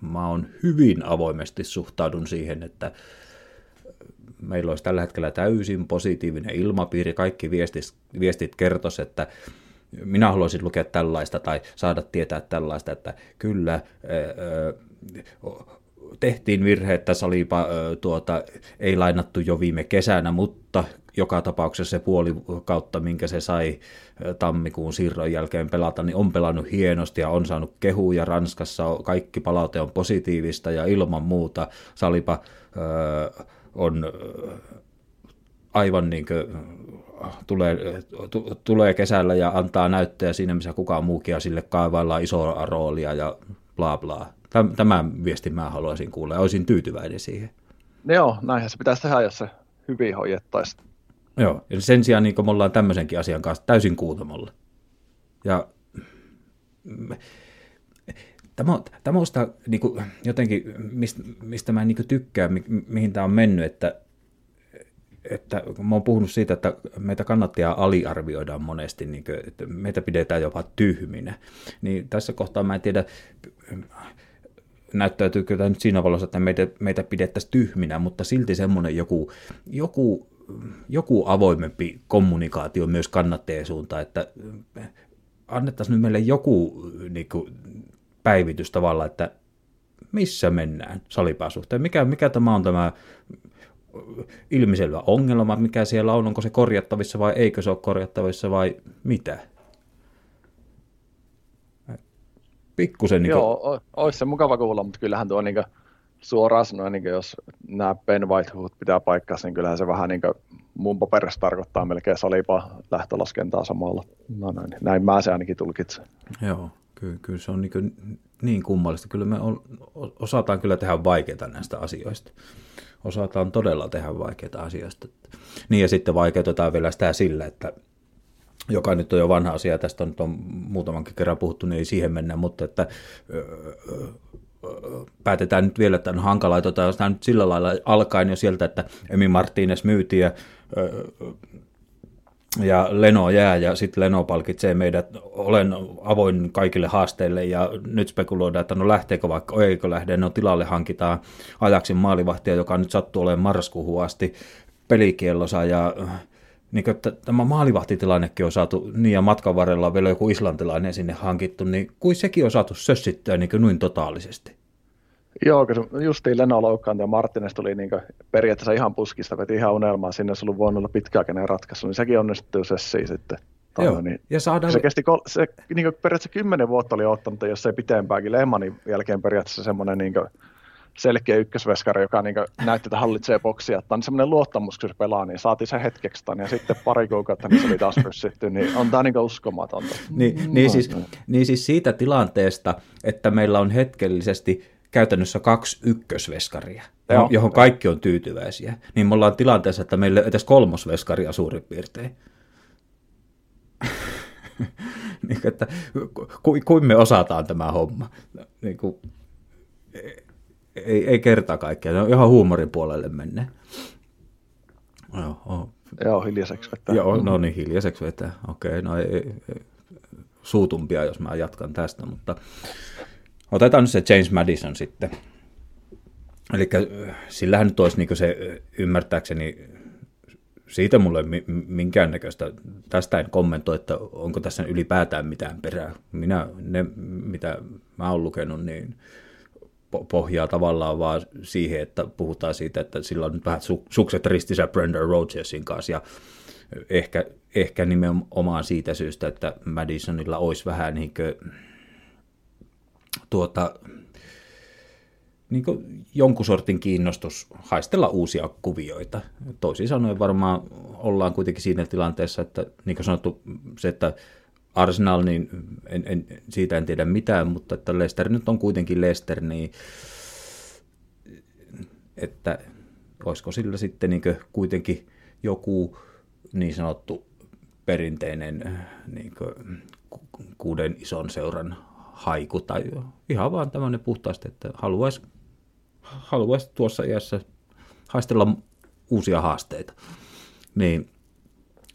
mä oon hyvin avoimesti suhtaudun siihen, että meillä olisi tällä hetkellä täysin positiivinen ilmapiiri, kaikki viestit, viestit kertos, että minä haluaisin lukea tällaista tai saada tietää tällaista, että kyllä tehtiin virhe, että Salipa tuota, ei lainattu jo viime kesänä, mutta joka tapauksessa se puoli kautta, minkä se sai tammikuun siirron jälkeen pelata, niin on pelannut hienosti ja on saanut kehuja Ranskassa. Kaikki palaute on positiivista ja ilman muuta Salipa on aivan niin kuin tulee, t- tulee kesällä ja antaa näyttöjä siinä, missä kukaan muukin ja sille kaivaillaan isoa roolia ja bla bla. Tämän viestin mä haluaisin kuulla ja olisin tyytyväinen siihen. Joo, näinhän se pitäisi tehdä, jos se hyvin hoidettaisiin. Joo, ja sen sijaan niin me ollaan tämmöisenkin asian kanssa täysin kuutamolla. Ja tämä on, tämä on sitä, niin kuin, jotenkin, mistä, mistä mä niin tykkään, mi, mihin tämä on mennyt, että, että mä oon puhunut siitä, että meitä kannattaa aliarvioidaan monesti, niin kuin, että meitä pidetään jopa tyhminä. Niin tässä kohtaa mä en tiedä, näyttäytyykö tämä nyt siinä valossa, että meitä, meitä pidettäisiin tyhminä, mutta silti semmoinen joku, joku joku avoimempi kommunikaatio myös kannattajien suuntaan, että annettaisiin nyt meille joku niin kuin, päivitys tavalla, että missä mennään salipääsuhteen, mikä, mikä tämä on tämä ilmiselvä ongelma, mikä siellä on, onko se korjattavissa vai eikö se ole korjattavissa vai mitä? Pikkusen niin kuin... Joo, olisi se mukava kuulla, mutta kyllähän tuo niin kuin, suoraan sanoen, niin jos nämä Ben Whitehood pitää paikkansa, niin kyllähän se vähän niin kuin mun paperissa tarkoittaa melkein salipa lähtölaskentaa samalla. No näin, näin mä se ainakin tulkitsen. Joo, kyllä, kyllä se on niin, niin kummallista. Kyllä me osataan kyllä tehdä vaikeita näistä asioista. Osataan todella tehdä vaikeita asioista. Niin ja sitten vaikeutetaan vielä sitä sillä, että joka nyt on jo vanha asia, tästä on, on muutamankin kerran puhuttu, niin ei siihen mennä, mutta että päätetään nyt vielä, että on hankalaa, otetaan sitä nyt sillä lailla alkaen jo sieltä, että Emi Martínez myytiin ja, ja Leno jää ja sitten Leno palkitsee meidät, olen avoin kaikille haasteille ja nyt spekuloidaan, että no lähteekö vaikka, eikö lähde, no tilalle hankitaan ajaksin maalivahtia, joka nyt sattuu olemaan marraskuuhun asti pelikiellosa ja niin kuin, että tämä maalivahtitilannekin on saatu, niin ja matkan varrella on vielä joku islantilainen sinne hankittu, niin kuin sekin on saatu sössittyä niin kuin noin totaalisesti. Joo, kun justiin Leno loukkaantui ja Martines tuli niin periaatteessa ihan puskista, veti ihan unelmaa, sinne olisi ollut voinut olla pitkäaikainen ratkaisu, niin sekin onnistui sössiin sitten. Joo, niin, ja saadaan... Se kesti kol- se, niin kuin periaatteessa kymmenen vuotta oli ottanut, jos ei pitempääkin. Lehmanin jälkeen periaatteessa semmoinen niin selkeä ykkösveskari, joka niin näytti, että hallitsee boksia. Tämä on semmoinen luottamus, kun se pelaa, niin saatiin se hetkeksi tämän, ja sitten pari kuukautta, niin se oli taas ryssitty, niin on tämä niin uskomatonta. Niin, niin, siis, niin siis siitä tilanteesta, että meillä on hetkellisesti käytännössä kaksi ykkösveskaria, Joo. johon kaikki on tyytyväisiä, niin me ollaan tilanteessa, että meillä ei edes kolmosveskaria suurin piirtein. niin, että, ku, kuin me osataan tämä homma. Niin kuin, ei, ei kerta kaikkea, se on ihan huumorin puolelle menne. Joo, oh. Joo, hiljaiseksi vetää. Joo, no niin, hiljaiseksi vetää. Okei, no ei, ei, ei, suutumpia, jos mä jatkan tästä, mutta otetaan nyt se James Madison sitten. Eli sillähän nyt olisi niin se ymmärtääkseni, siitä mulle mi- minkäännäköistä, tästä en kommentoi, että onko tässä ylipäätään mitään perää. Minä, ne mitä mä oon lukenut, niin po- pohjaa tavallaan vaan siihen, että puhutaan siitä, että sillä on nyt vähän su- sukset ristissä Brendan Rodgersin kanssa ja ehkä, ehkä nimenomaan siitä syystä, että Madisonilla olisi vähän niin kuin, tuota, niin kuin jonkun sortin kiinnostus haistella uusia kuvioita. Toisin sanoen varmaan ollaan kuitenkin siinä tilanteessa, että niin kuin sanottu, se, että Arsenal, niin en, en, siitä en tiedä mitään, mutta että Leicester nyt on kuitenkin Leicester, niin että olisiko sillä sitten niin kuitenkin joku niin sanottu perinteinen niin kuuden ison seuran haiku tai ihan vaan tämmöinen puhtaasti, että haluaisi, haluaisi tuossa iässä haistella uusia haasteita. Niin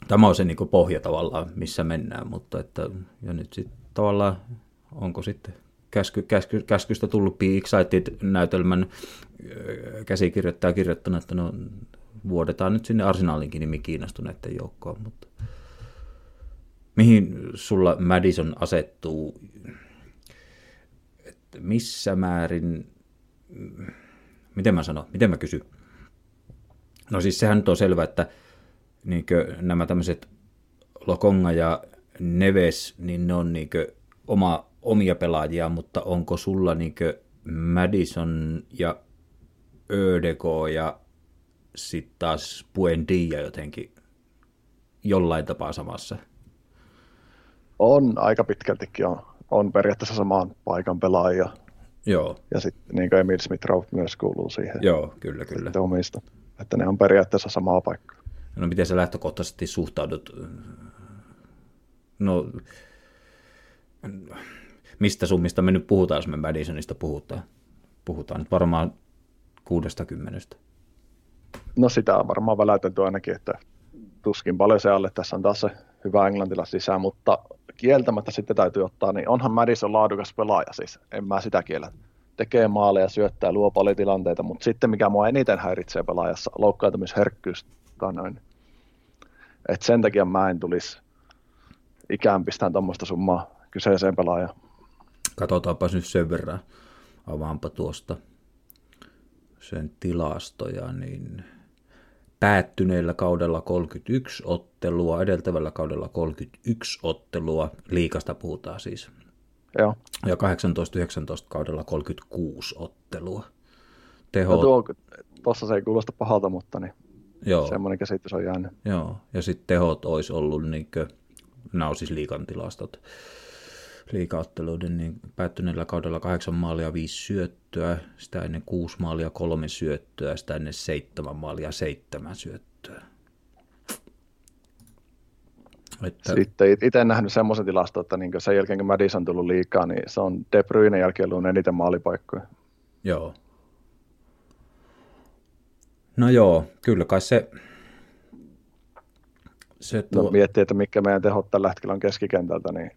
tämä on se niin pohja tavallaan, missä mennään, mutta että, ja nyt sitten tavallaan onko sitten käsky, käsky, käskystä tullut Be Excited-näytelmän käsikirjoittaja kirjoittanut, että no vuodetaan nyt sinne arsenaalinkin nimi kiinnostuneiden joukkoon, mutta mihin sulla Madison asettuu, missä määrin, miten mä sanon, miten mä kysyn? No siis sehän nyt on selvä, että niin nämä tämmöiset Lokonga ja Neves, niin ne on niin oma, omia pelaajia, mutta onko sulla niin Madison ja Ödeko ja sitten taas Buendia jotenkin jollain tapaa samassa? On aika pitkältikin on, on periaatteessa samaan paikan pelaaja. Joo. Ja sitten niin Emil Smith myös kuuluu siihen. Joo, kyllä, kyllä. Sitten omista. Että ne on periaatteessa samaa paikkaa. No miten sä lähtökohtaisesti suhtaudut? No, mistä summista me nyt puhutaan, jos me Madisonista puhutaan? Puhutaan nyt varmaan kuudesta kymmenestä. No sitä on varmaan väläytelty ainakin, että tuskin paljon se alle. Tässä on taas se hyvä englantila sisään, mutta kieltämättä sitten täytyy ottaa, niin onhan Madison laadukas pelaaja siis, en mä sitä kiellä. Tekee maaleja, syöttää, luo paljon tilanteita, mutta sitten mikä mua eniten häiritsee pelaajassa, loukkaantumisherkkyys tai noin. Et sen takia mä en tulisi ikään pistään tuommoista summaa kyseiseen pelaajaan. Katsotaanpa nyt sen verran, avaanpa tuosta sen tilastoja, niin päättyneellä kaudella 31 ottelua, edeltävällä kaudella 31 ottelua, liikasta puhutaan siis. Joo. Ja 18-19 kaudella 36 ottelua. Teho... No tuo, tuossa se ei kuulosta pahalta, mutta niin Joo. semmoinen käsitys on jäänyt. Joo, ja sitten tehot olisi ollut, niin kuin, nämä on siis liikan tilastot, liikaotteluiden, niin päättyneellä kaudella kahdeksan maalia, viisi syöttöä, sitä ennen kuusi maalia, kolme syöttöä, sitä ennen seitsemän maalia, seitsemän syöttöä. Että... Sitten itse nähnyt semmoisen tilaston, että niin sen jälkeen kun Madison on tullut liikaa, niin se on De Bruyne jälkeen ollut eniten maalipaikkoja. Joo. No joo, kyllä kai se... se tuo... no, miettii, että mikä meidän tehot tällä hetkellä on keskikentältä, niin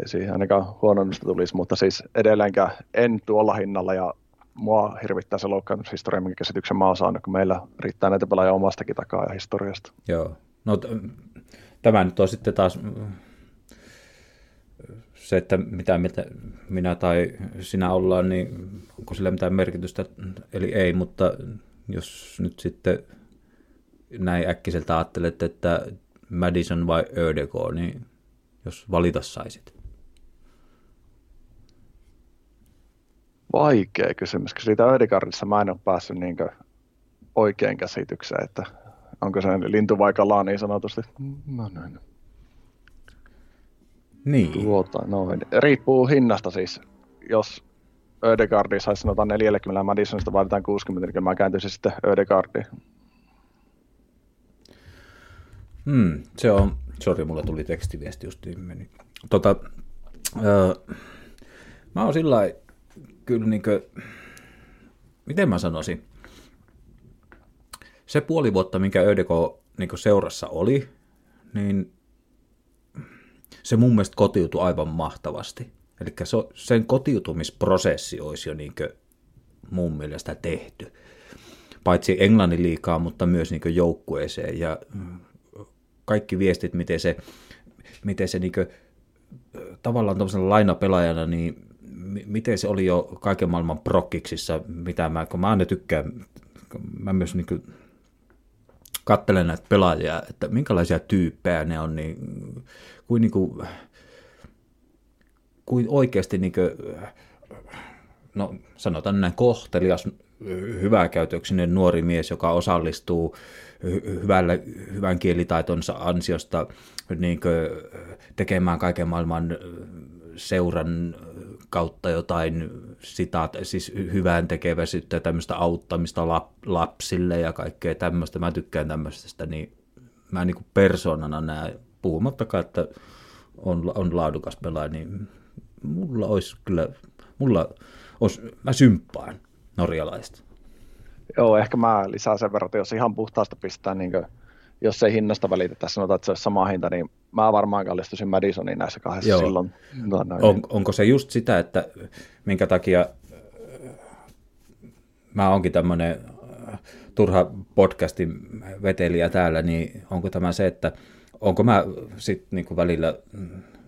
ei siihen ainakaan huononnusta tulisi, mutta siis edelleenkään en tuolla hinnalla ja mua hirvittää se loukkaantumishistoria, minkä käsityksen mä oon saanut, kun meillä riittää näitä pelaajia omastakin takaa ja historiasta. Joo, no t- tämä nyt on sitten taas se, että mitä mieltä minä tai sinä ollaan, niin onko sillä mitään merkitystä, eli ei, mutta jos nyt sitten näin äkkiseltä ajattelet, että Madison vai Ödeko, niin jos valita saisit? Vaikea kysymys, kun siitä Ödegardissa mä en ole päässyt niin oikein käsitykseen, että onko se lintu vai kalaa niin sanotusti. No näin. Niin. Tuota, noin. Riippuu hinnasta siis. Jos Ödegaardi saisi sanotaan 40 Madisonista vaaditaan 60, niin mä kääntyisin sitten Ödegaardiin. Hmm, se on, sori, mulla tuli tekstiviesti just meni. Tota, öö, mä oon sillä kyllä niinkö, miten mä sanoisin, se puoli vuotta, minkä Ödeko niin seurassa oli, niin se mun mielestä kotiutui aivan mahtavasti. Eli sen kotiutumisprosessi olisi jo niin mun mielestä tehty. Paitsi Englannin liikaa, mutta myös niin joukkueeseen. Ja kaikki viestit, miten se, miten se niin kuin, tavallaan tuollaisena lainapelaajana, niin miten se oli jo kaiken maailman prokkiksissa, mitä mä, kun mä aina tykkään, mä myös niin kuin katselen näitä pelaajia, että minkälaisia tyyppejä ne on, niin kuin, niin kuin, kuin oikeasti niin kuin, no sanotaan näin kohtelias, hyväkäytöksinen nuori mies, joka osallistuu hyvällä, hyvän kielitaitonsa ansiosta niin kuin, tekemään kaiken maailman seuran kautta jotain sitaat, siis hyvän tekeväisyyttä ja tämmöistä auttamista lap, lapsille ja kaikkea tämmöistä. Mä tykkään tämmöisestä, niin mä niin kuin persoonana näen, puhumattakaan, että on, on laadukas pelaaja, niin mulla olisi kyllä, mulla olisi, mä symppaan norjalaista. Joo, ehkä mä lisään sen verran, että jos ihan puhtaasta pistää, niin kuin, jos ei hinnasta välitetä, sanotaan, että se olisi sama hinta, niin mä varmaan kallistuisin Madisoniin näissä kahdessa Joo. silloin. No, no, on, onko se just sitä, että minkä takia äh, mä onkin tämmöinen äh, turha podcastin vetelijä täällä, niin onko tämä se, että onko mä sitten niinku välillä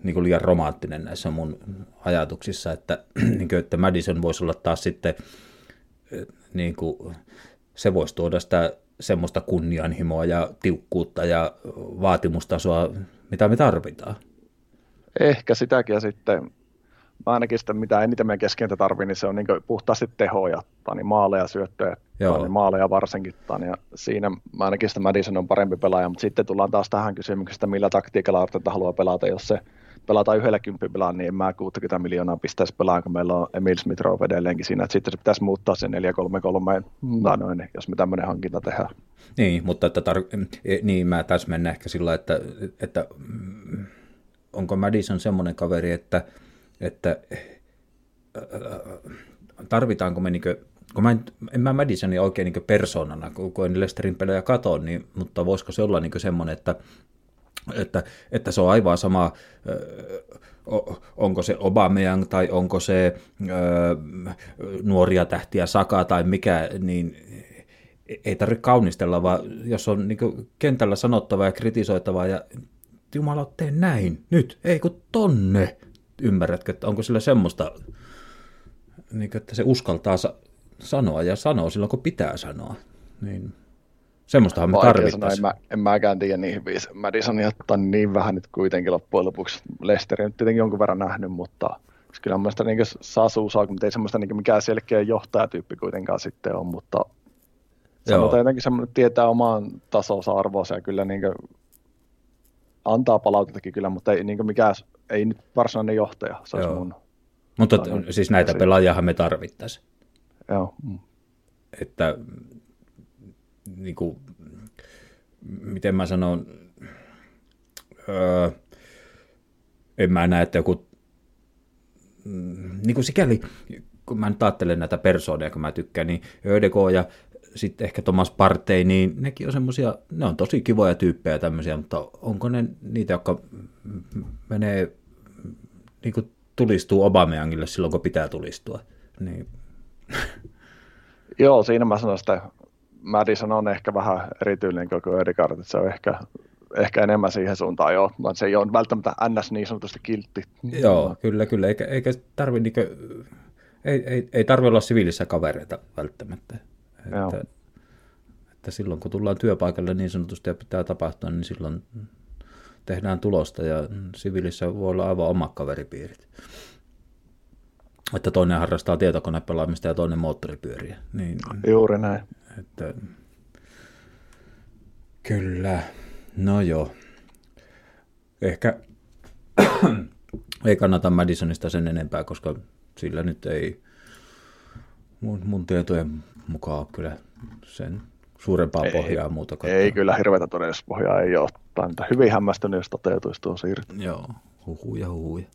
niinku liian romanttinen näissä mun ajatuksissa, että, niinku, että Madison voisi olla taas sitten, äh, niinku, se voisi tuoda sitä semmoista kunnianhimoa ja tiukkuutta ja vaatimustasoa mitä me tarvitaan. Ehkä sitäkin ja sitten mä ainakin sitä, mitä eniten meidän keskentä tarvii, niin se on niin puhtaasti tehoja, niin maaleja, syöttöjä, niin maaleja varsinkin. Tani, ja siinä mä ainakin sitä Madison on parempi pelaaja, mutta sitten tullaan taas tähän kysymykseen, millä taktiikalla Arteta haluaa pelata, jos se pelataan yhdellä kymppipelaa, niin en mä 60 miljoonaa pistäisi pelaa, kun meillä on Emil Smith edelleenkin siinä, että sitten se pitäisi muuttaa se 4-3-3, mm. noin, jos me tämmöinen hankinta tehdään. Niin, mutta että tar- e, niin mä mennä ehkä sillä, että, että mm, onko Madison semmoinen kaveri, että, että tarvitaanko me niinkö kun mä en, en mä Madisonia oikein niin persoonana, kun en Lesterin pelejä katon, niin, mutta voisiko se olla niin semmoinen, että että, että se on aivan sama, onko se Obameyang tai onko se nuoria tähtiä Saka tai mikä, niin ei tarvitse kaunistella, vaan jos on niin kentällä sanottavaa ja kritisoitavaa ja Jumala, tee näin, nyt, ei kun tonne. Ymmärrätkö, että onko sillä semmoista, niin kuin, että se uskaltaa sanoa ja sanoo silloin, kun pitää sanoa. Niin Semmoistahan me tarvittaisiin. En, mä, en mäkään tiedä niin hyvin. Madison jättää niin vähän nyt kuitenkin loppujen lopuksi. Lesteri nyt tietenkin jonkun verran nähnyt, mutta kyllä mun mielestä niin saa suusaa, mutta ei semmoista niin mikään selkeä johtajatyyppi kuitenkaan sitten on, mutta sanotaan jotenkin semmoinen, tietää omaan tasonsa arvoonsa ja kyllä niin antaa palautetakin kyllä, mutta ei niin mikään, ei nyt varsinainen johtaja, se olisi mun. Mutta siis näitä pelaajia me tarvittaisiin. Joo. Että niin kuin, miten mä sanon, öö, en mä näe, että joku, niin kuin sikäli, kun mä nyt ajattelen näitä persoonia, kun mä tykkään, niin ÖDK ja sitten ehkä Thomas Partey, niin nekin on semmoisia, ne on tosi kivoja tyyppejä tämmöisiä, mutta onko ne niitä, jotka menee, niin kuin tulistuu Obameyangille silloin, kun pitää tulistua, niin... Joo, siinä mä sanon sitä Madison on ehkä vähän erityinen koko Ödegard, että se on ehkä, ehkä enemmän siihen suuntaan jo, mutta se ei ole välttämättä ns. niin sanotusti kiltti. Joo, kyllä, kyllä, eikä, eikä tarvi, niin kuin, ei, ei, ei tarvi olla siviilissä kavereita välttämättä. Että, että silloin kun tullaan työpaikalle niin sanotusti ja pitää tapahtua, niin silloin tehdään tulosta ja siviilissä voi olla aivan omat kaveripiirit. Että toinen harrastaa tietokonepelaamista ja toinen moottoripyöriä. Niin, Juuri näin. Että, kyllä, no joo. Ehkä ei kannata Madisonista sen enempää, koska sillä nyt ei mun, mun tietojen mukaan ole kyllä sen suurempaa pohjaa muuta kuin... Ei kyllä hirveätä todellisuuspohjaa ei ole. Mitä hyvin hämmästynyt, jos toteutuisi tuo siirto. Joo, huhuja, huhuja.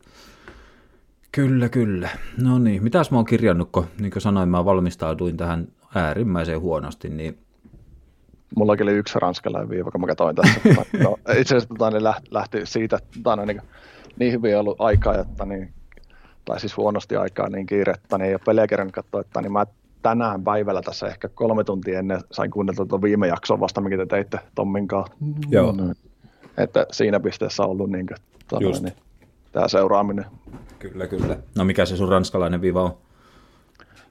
Kyllä, kyllä. No niin, mitäs mä oon kirjannut, kun niin kuin sanoin, mä valmistauduin tähän äärimmäisen huonosti, niin Mulla oli yksi ranskalainen viiva, kun mä katsoin tässä. no, itse asiassa tota, niin lähti, siitä, että tota, niin, niin hyvin ollut aikaa, että niin, tai siis huonosti aikaa, niin kiirettä, niin ei ole pelejä kerran katsoa, että niin mä tänään päivällä tässä ehkä kolme tuntia ennen sain kuunnella tuota viime jaksoa vasta, mikä te teitte Tommin kanssa. Joo. No, että siinä pisteessä on ollut niin, kuin, tota, Just. niin, tämä seuraaminen. kyllä, kyllä. No mikä se sun ranskalainen viiva on?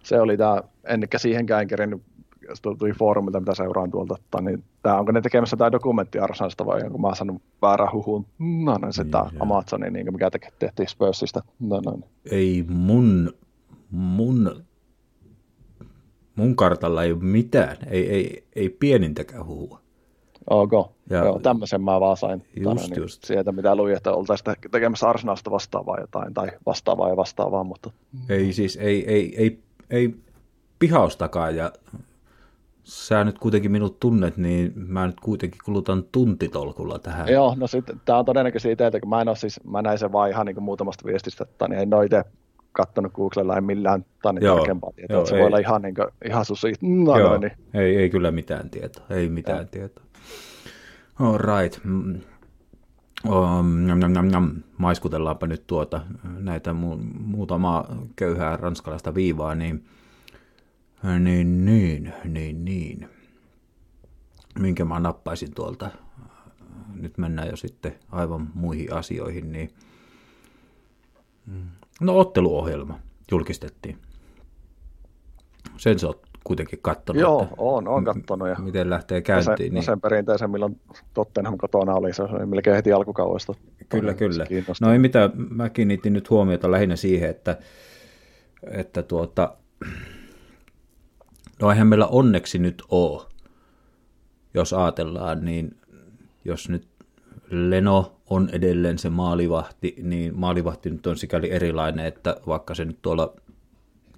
Se oli tämä, ennekä siihenkään en kerinyt, jos tuli foorumilta, mitä seuraan tuolta, että, niin tämä, onko ne tekemässä tämä dokumentti Arsenalista vai onko mä saanut väärän huhun? No, no se tämä Amazonin, niin, mikä teke, tehtiin Spursista. No, no, niin. Ei mun, mun, mun kartalla ei ole mitään, ei, ei, ei pienintäkään huhua. Ok, Ja- Joo, tämmöisen mä vaan sain Just, tänne, niin just. sieltä, mitä luin, että oltaisiin te- tekemässä Arsenalista vastaavaa jotain, tai vastaavaa ja vastaavaa, mutta Ei siis, ei, ei, ei, ei pihaustakaan ja sä nyt kuitenkin minut tunnet, niin mä nyt kuitenkin kulutan tuntitolkulla tähän. Joo, no sitten tämä on todennäköisesti itseltä, kun mä en ole siis, mä näin sen vaan ihan niin kuin muutamasta viestistä, että niin en ole itse kattonut Googlella en millään tänne Joo, tarkempaa tietoa, joo, että se ei. voi olla ihan, niin kuin, ihan susi, no, Joo, no, niin. ei, ei kyllä mitään tietoa, ei mitään Joo. tietoa. All right. Mm. Um, njam, njam, njam. Maiskutellaanpa nyt tuota näitä mu- muutamaa köyhää ranskalaista viivaa, niin niin, niin, niin, niin. Minkä mä nappaisin tuolta. Nyt mennään jo sitten aivan muihin asioihin, niin Mm. no otteluohjelma julkistettiin. Sen oot kuitenkin kattonut, Joo, että on, on kattonut. Ja miten lähtee ja käyntiin. sen, niin, sen perinteisen, milloin Tottenham kotona oli, se oli melkein heti alkukaudesta. Kyllä, kyllä. No ei mitään, mä kiinnitin nyt huomiota lähinnä siihen, että, että tuota, no eihän meillä onneksi nyt ole, jos ajatellaan, niin jos nyt Leno on edelleen se maalivahti, niin maalivahti nyt on sikäli erilainen, että vaikka se nyt tuolla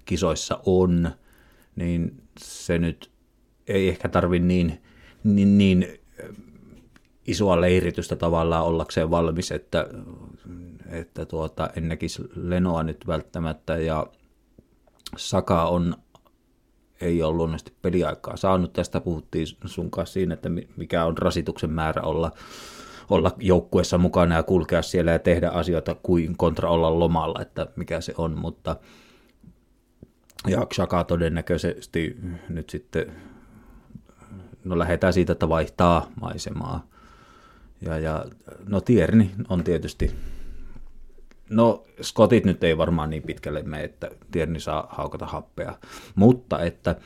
kisoissa on, niin se nyt ei ehkä tarvi niin, niin, niin isoa leiritystä tavallaan ollakseen valmis, että, että tuota, en näkisi Lenoa nyt välttämättä ja Saka on ei ole luonnollisesti peliaikaa saanut. Tästä puhuttiin sun kanssa siinä, että mi- mikä on rasituksen määrä olla, olla joukkueessa mukana ja kulkea siellä ja tehdä asioita kuin kontra olla lomalla, että mikä se on, mutta ja Xhaka todennäköisesti nyt sitten, no lähdetään siitä, että vaihtaa maisemaa. Ja, ja no Tierni on tietysti, no Skotit nyt ei varmaan niin pitkälle mene, että Tierni saa haukata happea, mutta että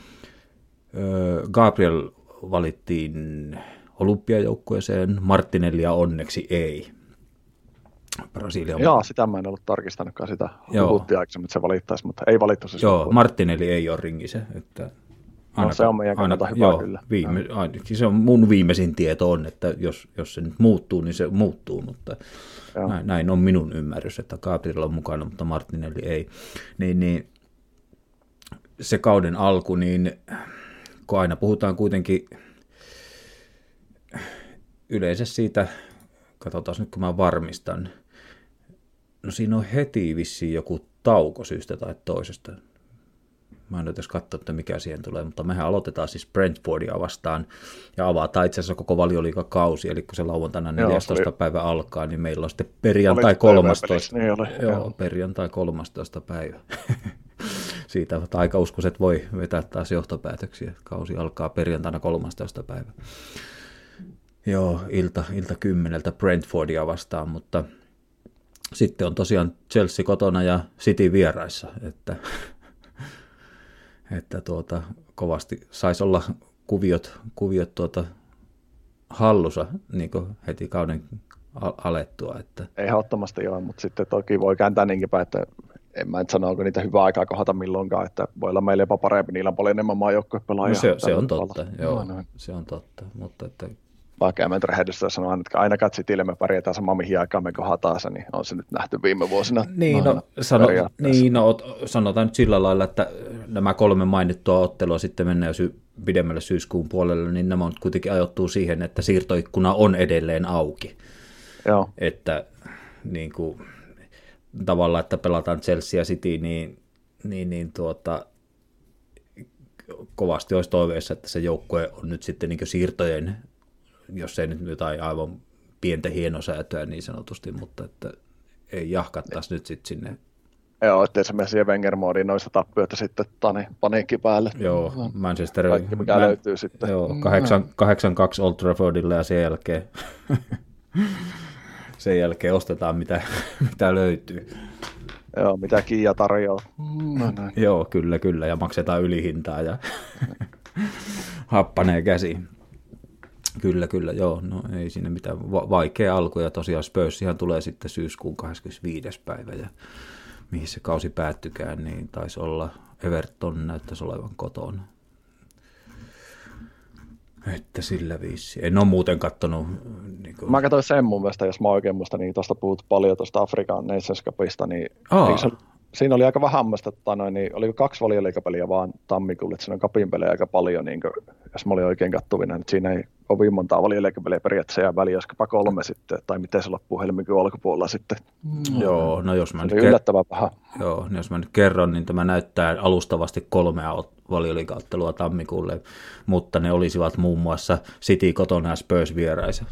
Gabriel valittiin olympiajoukkueeseen, Martinellia onneksi ei. Brasilian Joo, sitä mä en ollut tarkistanutkaan sitä. Puhuttiin aikaisemmin, että se valittaisi, mutta ei valittu se Joo. Martinelli ei ole ringissä. Että No, se on meidän kannalta hyvä joo, kyllä. Viime, ainakin se on mun viimeisin tieto on, että jos, jos se nyt muuttuu, niin se muuttuu, mutta Joo. näin, näin, on minun ymmärrys, että Gabriel on mukana, mutta Martinelli ei. Niin, niin se kauden alku, niin kun aina puhutaan kuitenkin yleensä siitä, katsotaan nyt kun mä varmistan, no siinä on heti vissiin joku tauko syystä tai toisesta. Mä en edes katso, että mikä siihen tulee, mutta mehän aloitetaan siis Brentfordia vastaan ja avataan itse asiassa koko valioliikakausi, eli kun se lauantaina Joo, 14. se oli- päivä alkaa, niin meillä on sitten perjantai Oliko 13. TV-pelissä? Niin oli, joo, joo. perjantai 13. päivä. Siitä taikauskoiset voi vetää taas johtopäätöksiä. Kausi alkaa perjantaina 13. päivä. Joo, ilta, ilta kymmeneltä Brentfordia vastaan, mutta sitten on tosiaan Chelsea kotona ja City vieraissa, että, että tuota, kovasti saisi olla kuviot, kuviot tuota hallussa niin heti kauden al- alettua. Että, Ei ehdottomasti ole, mutta sitten toki voi kääntää niinkin päin, että en mä nyt sano, onko niitä hyvää aikaa kohdata milloinkaan, että voi olla meillä jopa parempi, niillä on paljon enemmän maajoukkuepelaajia. no se, se on totta, joo, No, no. se on totta, mutta että, vaikka mä nyt rehellisesti sanoa, että ainakaan Citylle me pärjätään sama mihin aikaan me kohdataan se, niin on se nyt nähty viime vuosina. Niin, no, sano, niin no, sanotaan nyt sillä lailla, että nämä kolme mainittua ottelua sitten mennään sy- pidemmälle syyskuun puolelle, niin nämä on kuitenkin ajoittuu siihen, että siirtoikkuna on edelleen auki. Joo. Että niin kuin, tavallaan, että pelataan Chelsea ja City, niin, niin, niin tuota, kovasti olisi toiveessa, että se joukkue on nyt sitten niin siirtojen, jos ei nyt jotain aivan pientä hienosäätöä niin sanotusti, mutta että ei jahkattaisi nyt sitten sinne. Joo, ettei se mene siihen Wenger-moodiin noista tappioita sitten tani, paniikki päälle. Joo, Manchester... Kaikki mikä mä, löytyy sitten. Joo, 8-2 Old Traffordille ja sen jälkeen, sen jälkeen ostetaan mitä, mitä löytyy. Joo, mitä Kiia tarjoaa. No, no. Joo, kyllä, kyllä, ja maksetaan ylihintaa ja happanee käsi. Kyllä, kyllä, joo, no ei siinä mitään Va- vaikea alku, ja tosiaan Spursihan tulee sitten syyskuun 25. päivä, ja mihin se kausi päättykään, niin taisi olla Everton näyttäisi olevan kotona. Että sillä viisi. En ole muuten kattonut. Niin kuin... Mä katsoin sen mun mielestä, jos mä oikein muistan, niin tuosta puhut paljon tuosta Afrikan Nations Cupista, niin Aa. se, siinä oli aika vähän että noin, niin oliko kaksi valioliikapeliä vaan tammikuulle, että siinä on kapin pelejä aika paljon, niin kuin, jos mä olin oikein kattuvina, niin siinä ei kovin montaa valioliikapeliä periaatteessa jää väliä, joskapa kolme sitten, tai miten se loppuu helmikuun alkupuolella sitten. Mm. Joo, no jos mä nyt yllättävän paha. Joo, niin jos mä nyt kerron, niin tämä näyttää alustavasti kolmea valioliikauttelua tammikuulle, mutta ne olisivat muun muassa City kotona ja Spurs vieraisa.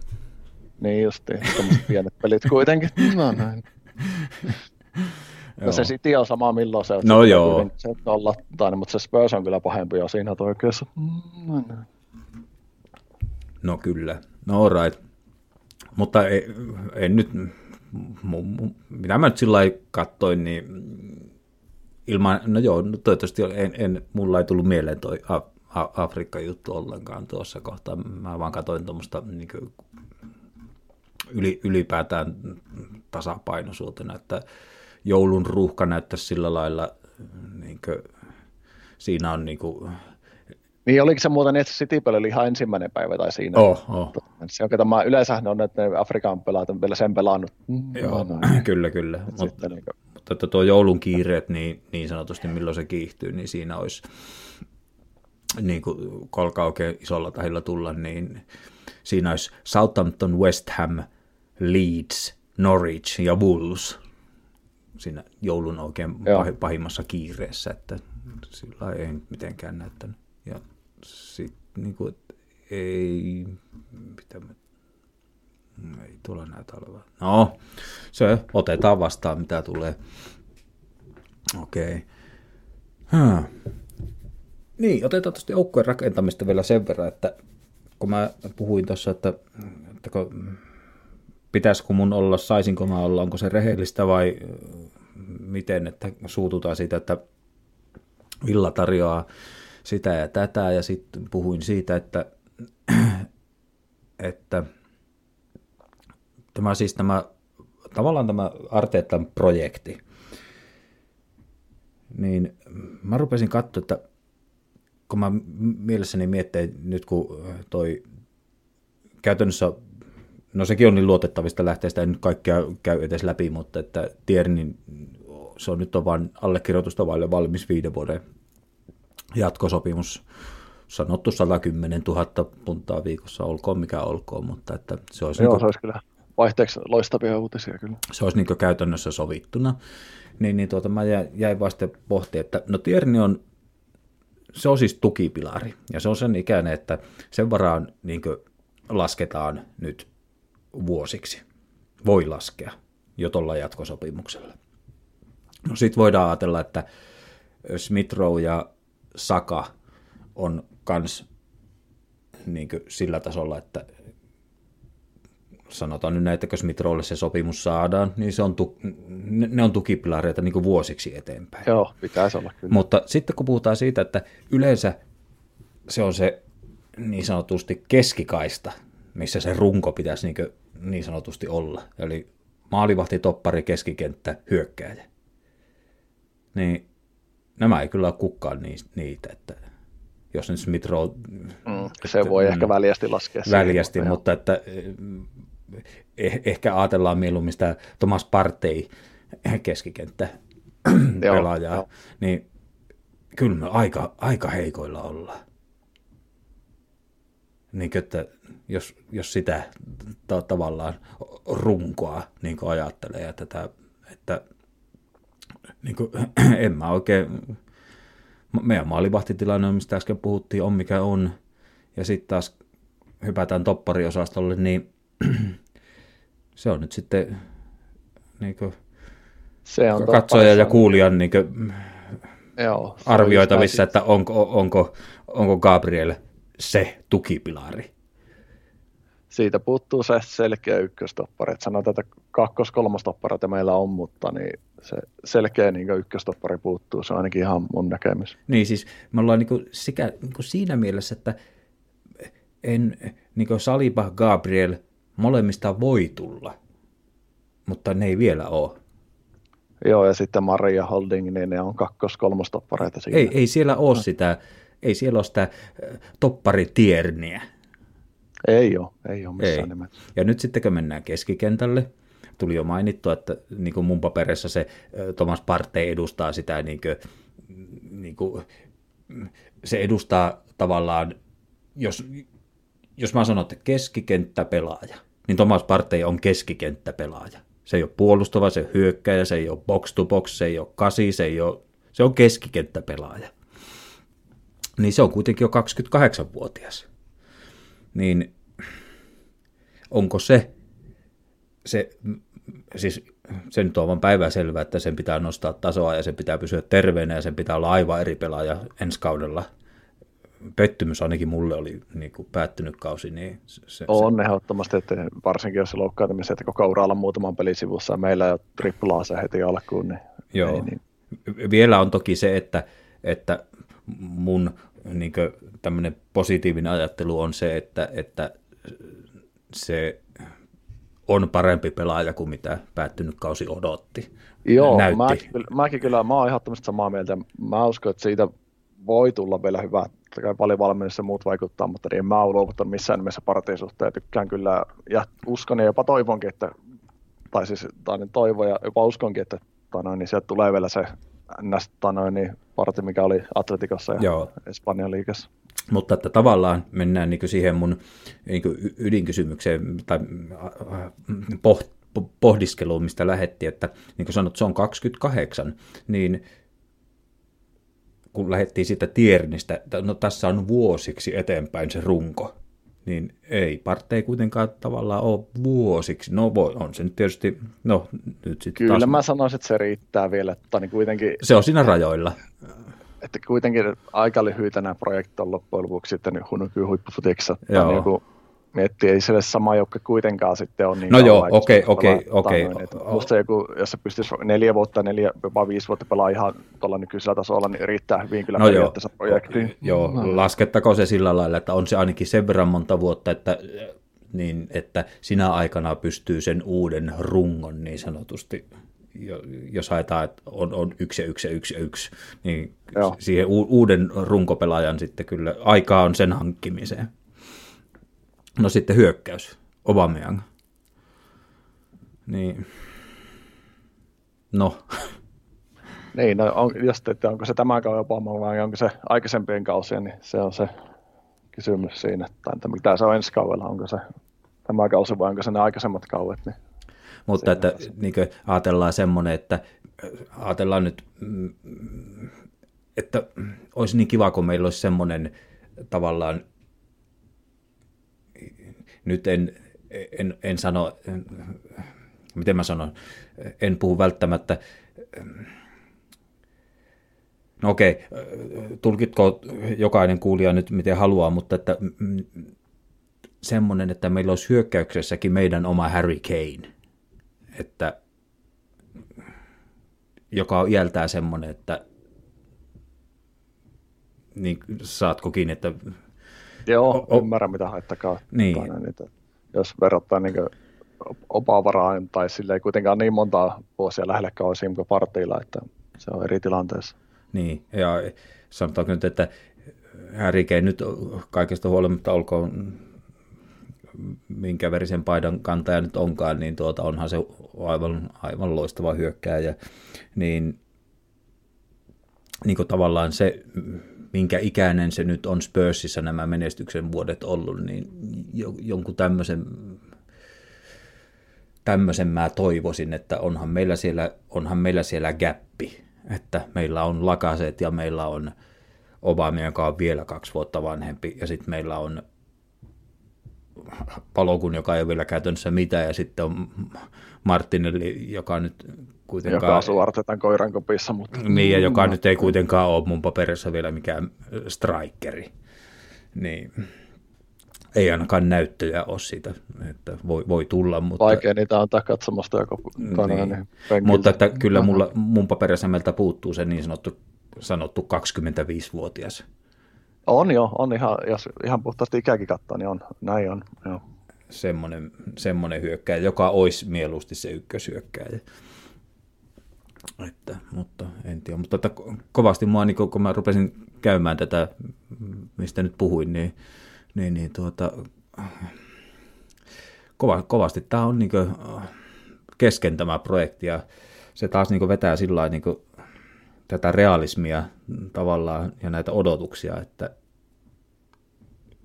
Niin justiin, tämmöiset pienet pelit kuitenkin. No näin. No se City on sama milloin se on. No joo. Se on lattainen, mutta se Spurs on kyllä pahempi jo siinä oikeassa. No, näin. no kyllä, no right. Mutta ei, ei nyt, mitä mä nyt sillä katsoin, niin ilman, no joo, no toivottavasti en, en, mulla ei tullut mieleen toi Afrikka-juttu ollenkaan tuossa kohtaa. Mä vaan katsoin tuommoista niin yli, ylipäätään tasapainoisuutena, että joulun ruuhka näyttäisi sillä lailla, niin kuin, siinä on niin kuin, niin oliko se muuten, että City oli ihan ensimmäinen päivä tai siinä? Oh, oh. Se on, tämä yleensä on, että ne Afrikan pelaat on vielä sen pelannut. Joo, no, kyllä, kyllä. Mutta, niin kuin... mutta että tuo joulun kiireet, niin, niin sanotusti milloin se kiihtyy, niin siinä olisi, niin kuin kolka oikein isolla tahilla tulla, niin siinä olisi Southampton, West Ham, Leeds, Norwich ja Wolves siinä joulun oikein Joo. pahimmassa kiireessä, että sillä ei mitenkään näyttänyt. Ja sitten niin kuin, ei, mitä mä, ei tule näitä olevan. No, se otetaan vastaan, mitä tulee. Okei. Okay. Niin, otetaan tuosta joukkueen rakentamista vielä sen verran, että kun mä puhuin tuossa, että, että kun, pitäisikö mun olla, saisinko mä olla, onko se rehellistä vai miten, että suututaan siitä, että Villa tarjoaa sitä ja tätä, ja sitten puhuin siitä, että, että tämä siis tämä, tavallaan tämä Arteetan projekti, niin mä rupesin katsoa, että kun mä mielessäni miettii nyt, kun toi käytännössä, no sekin on niin luotettavista lähteistä, en nyt kaikkea käy edes läpi, mutta että Tiernin, se on nyt on vain allekirjoitusta vaille valmis viiden vuoden jatkosopimus sanottu 110 000 puntaa viikossa, olkoon mikä olkoon, mutta että se olisi... Joo, niin kuin, se olisi kyllä vaihteeksi loistavia uutisia kyllä. Se olisi niin käytännössä sovittuna. Niin, niin tuota, mä jäin vasta pohtimaan, että no Tierni on, se on siis tukipilari, ja se on sen ikäinen, että sen varaan niin lasketaan nyt vuosiksi. Voi laskea jo tuolla jatkosopimuksella. No sitten voidaan ajatella, että Smith ja Saka on kans niin sillä tasolla, että sanotaan nyt näin, että jos Mitrolle se sopimus saadaan, niin se on tu- ne on tukipilareita niin vuosiksi eteenpäin. Joo, pitäisi olla kyllä. Mutta sitten kun puhutaan siitä, että yleensä se on se niin sanotusti keskikaista, missä se runko pitäisi niin, niin sanotusti olla. Eli maalivahti, toppari, keskikenttä, hyökkääjä. Niin nämä ei kyllä ole kukaan niitä, että jos nyt Smith Rowe, mm. Se voi ehkä väljästi laskea. siihen, väljästi, joo. mutta että eh, ehkä ajatellaan mieluummin sitä Thomas Partey keskikenttä pelaajaa, joo. niin kyllä me aika, aika heikoilla ollaan. Niin että jos, jos sitä ta- tavallaan runkoa niin ajattelee, ja tätä, että niin kuin, en mä oikein, meidän maalivahtitilanne, mistä äsken puhuttiin, on mikä on, ja sitten taas hypätään toppariosastolle, niin se on nyt sitten niin kuin, Se on katsoja ja kuulijan niin kuin, Joo, arvioitavissa, että onko, onko, onko Gabriel se tukipilari. Siitä puuttuu se selkeä ykköstoppari. Että sanotaan, että kakkos-kolmostoppareita meillä on, mutta niin se selkeä niin ykköstoppari puuttuu. Se on ainakin ihan mun näkemys. Niin siis me ollaan niin sekä niin siinä mielessä, että en, niin Saliba, Gabriel, molemmista voi tulla, mutta ne ei vielä ole. Joo, ja sitten Maria Holding, niin ne on kakkos-kolmostoppareita siinä. Ei, ei siellä ole sitä, ei siellä ole sitä topparitierniä. Ei ole, ei ole missään Ei. nimessä. Ja nyt sitten kun mennään keskikentälle, tuli jo mainittua, että niin kuin mun paperissa se Thomas Partey edustaa sitä, niin kuin, niin kuin, se edustaa tavallaan, jos, jos mä sanon, että keskikenttäpelaaja, niin Thomas Partey on keskikenttäpelaaja. Se ei ole puolustava, se hyökkäjä, se ei ole box to box, se ei ole kasi, se, ei ole, se on keskikenttäpelaaja. Niin se on kuitenkin jo 28-vuotias. Niin onko se, se siis se nyt on vaan päiväselvä, että sen pitää nostaa tasoa ja sen pitää pysyä terveenä ja sen pitää olla aivan eri pelaaja ensi kaudella. Pettymys ainakin mulle oli niin kuin päättynyt kausi. Niin se, se, On ehdottomasti, että varsinkin jos se loukkaantumisen, että koko uralla muutaman pelin sivussa meillä ei ole triplaa se heti alkuun, niin Joo. ei niin. Vielä on toki se, että, että mun niin tämmöinen positiivinen ajattelu on se, että, että se on parempi pelaaja kuin mitä päättynyt kausi odotti. Joo, näytti. mäkin, kyllä- mäkin kyllä, mä oon ehdottomasti samaa mieltä. Mä uskon, että siitä voi tulla vielä hyvä. Kai paljon valmennus ja muut vaikuttaa, mutta niin en mä ole luovuttanut missään nimessä partiin suhteen. Tykkään kyllä, ja uskon ja jopa toivonkin, että, tai siis tai niin toivon ja jopa uskonkin, että tai noin, niin sieltä tulee vielä se ns. tai noin, niin parti, mikä oli Atletikossa ja Joo. Espanjan liigassa. Mutta että tavallaan mennään niin siihen mun niin ydinkysymykseen tai äh, poht, pohdiskeluun, mistä lähettiin, että niin kuin sanot, se on 28, niin kun lähdettiin siitä tiernistä, no tässä on vuosiksi eteenpäin se runko, niin ei, parte ei kuitenkaan tavallaan ole vuosiksi. No voi, on se nyt tietysti, no nyt sitten Kyllä taas, mä sanoisin, että se riittää vielä, että niin kuitenkin se on siinä rajoilla. että kuitenkin aika lyhyitä nämä projektit on loppujen lopuksi sitten nykyään huippufutiksessa. Joo. Niin kun miettii, ei sille sama joukko kuitenkaan sitten on niin No joo, okei, okei, okei. Musta se joku, jos se pystyisi neljä vuotta, neljä, jopa viisi vuotta pelaa ihan tuolla nykyisellä tasolla, niin riittää hyvin kyllä No joo, projektiin. joo laskettako se sillä lailla, että on se ainakin sen verran monta vuotta, että, niin, että sinä aikana pystyy sen uuden rungon niin sanotusti, jo- jos haetaan, että on, on yksi ja yksi ja yksi ja yksi, niin Joo. siihen uuden runkopelaajan sitten kyllä aikaa on sen hankkimiseen. No sitten hyökkäys, Aubameyang. Niin, no, Niin, no on, jos teette, onko se tämä kauan Obama vai onko se aikaisempien kausien, niin se on se kysymys siinä, että, että mitä se on ensi kaudella, onko se tämä kausi vai onko se ne aikaisemmat kauet, niin Mutta että niin ajatellaan semmoinen, että äh, ajatellaan nyt, mm, että olisi niin kiva, kun meillä olisi semmoinen tavallaan, nyt en, en, en sano, en, miten mä sanon, en puhu välttämättä, no okei, tulkitko jokainen kuulija nyt miten haluaa, mutta että mm, semmoinen, että meillä olisi hyökkäyksessäkin meidän oma Harry Kane että joka on iältään semmoinen, että niin saatko kiinni, että Joo, O- ymmärrän mitä haittakaa. Niin. Näin, että jos verrataan niin opavaraan, tai sille ei kuitenkaan niin monta vuosia lähellä kausia kuin partilla, että se on eri tilanteessa. niin, ja sanotaanko nyt, että Kane nyt kaikesta huolimatta olkoon minkä verisen paidan kantaja nyt onkaan, niin tuota, onhan se aivan, aivan loistava hyökkääjä, niin, niin kuin tavallaan se, minkä ikäinen se nyt on Spursissa nämä menestyksen vuodet ollut, niin jo, jonkun tämmöisen tämmöisen mä toivoisin, että onhan meillä siellä, onhan meillä siellä gappi, että meillä on lakaset ja meillä on Obama, joka on vielä kaksi vuotta vanhempi, ja sitten meillä on Palokun, joka ei ole vielä käytännössä mitään, ja sitten on Martinelli, joka nyt kuitenkaan... Joka asuu Artetan koiran kopissa, mutta... Niin, ja joka nyt ei kuitenkaan ole mun paperissa vielä mikään strikeri. Niin ei ainakaan näyttöjä ole siitä, että voi, voi tulla. Mutta... Vaikea niitä antaa katsomasta joko niin. niin Mutta että kyllä mulla, mun paperissa meiltä puuttuu se niin sanottu, sanottu 25-vuotias. On jo, on ihan, jos ihan puhtaasti ikäkin katsoa, niin on, näin on, joo. Semmoinen, semmoinen hyökkäjä, joka olisi mieluusti se ykköshyökkäjä. Että, mutta en tiedä, mutta että kovasti mua, niin kun mä rupesin käymään tätä, mistä nyt puhuin, niin niin, niin tuota, kova, kovasti tämä on niin kuin kesken tämä projekti ja se taas niin vetää sillä niin tätä realismia tavallaan ja näitä odotuksia, että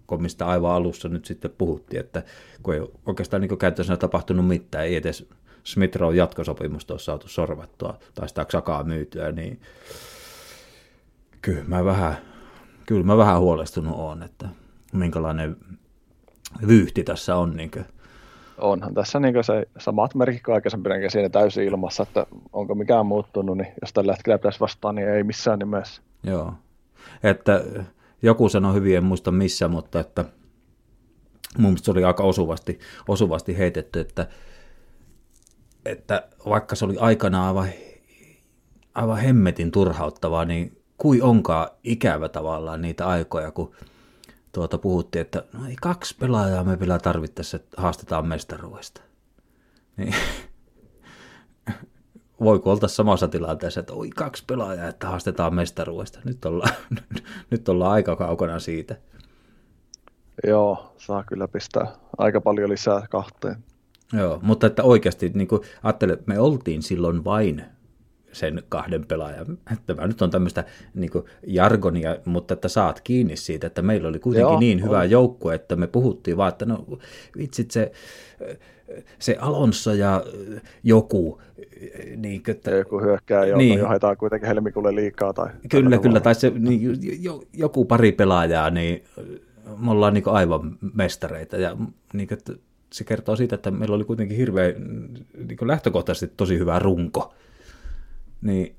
kun mistä aivan alussa nyt sitten puhuttiin, että kun ei oikeastaan niin käytännössä tapahtunut mitään, ei edes Smith Rowe jatkosopimusta ole saatu sorvattua tai sitä Xakaa myytyä, niin kyllä mä vähän, kyllä mä vähän huolestunut olen, että minkälainen vyyhti tässä on. Niin kuin. Onhan tässä niin se samat merkit kuin aikaisempinakin siinä täysin ilmassa, että onko mikään muuttunut, niin jos tällä hetkellä pitäisi vastaan, niin ei missään nimessä. Joo, että joku sanoi hyvin, en muista missä, mutta että mun mielestä se oli aika osuvasti, osuvasti heitetty, että, että vaikka se oli aikana aivan, aivan hemmetin turhauttavaa, niin kui onkaan ikävä tavallaan niitä aikoja, kun tuota puhuttiin, että no ei kaksi pelaajaa me vielä tarvittaisiin, että haastetaan mestaruudesta. Niin. Voiko olla samassa tilanteessa, että oi kaksi pelaajaa, että haastetaan mestaruudesta. Nyt ollaan, nyt ollaan aika kaukana siitä. Joo, saa kyllä pistää aika paljon lisää kahteen. Joo, mutta että oikeasti niin kuin, ajattele, me oltiin silloin vain sen kahden pelaajan. Tämä nyt on tämmöistä niin jargonia, mutta että saat kiinni siitä, että meillä oli kuitenkin Joo, niin hyvä on. joukkue, että me puhuttiin vaan, että no vitsit se, se Alonso ja joku. Niin, että, joku hyökkää, jolta niin, johdetaan kuitenkin helmikuulle liikaa. Tai kyllä, kyllä, tai se, niin, joku pari pelaajaa, niin me ollaan niin aivan mestareita. Ja niin, että se kertoo siitä, että meillä oli kuitenkin hirveän niin lähtökohtaisesti tosi hyvä runko niin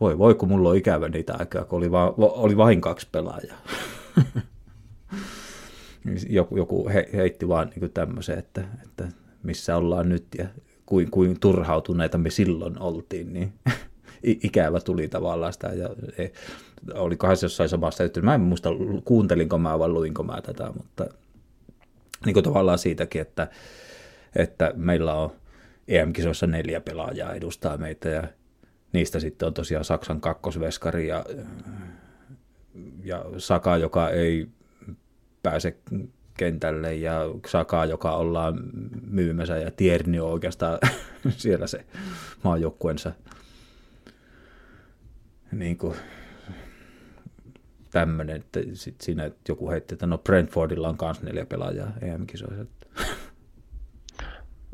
voi voi, kun mulla on ikävä niitä aikaa, kun oli, vaan, oli vain kaksi pelaajaa. joku, joku he, heitti vaan niin tämmöisen, että, että missä ollaan nyt ja kuin, kuin turhautuneita me silloin oltiin, niin ikävä tuli tavallaan sitä. Ja e, oli kahdessa jossain samassa yhteydessä. Mä en muista, kuuntelinko mä vai luinko mä tätä, mutta niin kuin tavallaan siitäkin, että, että meillä on EM-kisoissa neljä pelaajaa edustaa meitä ja niistä sitten on tosiaan Saksan kakkosveskari ja, ja Saka, joka ei pääse kentälle ja Saka, joka ollaan myymässä ja Tierni on oikeastaan siellä se maajoukkuensa niin kuin tämmöinen, että sit siinä joku heitti, että no Brentfordilla on myös neljä pelaajaa EM-kisoissa.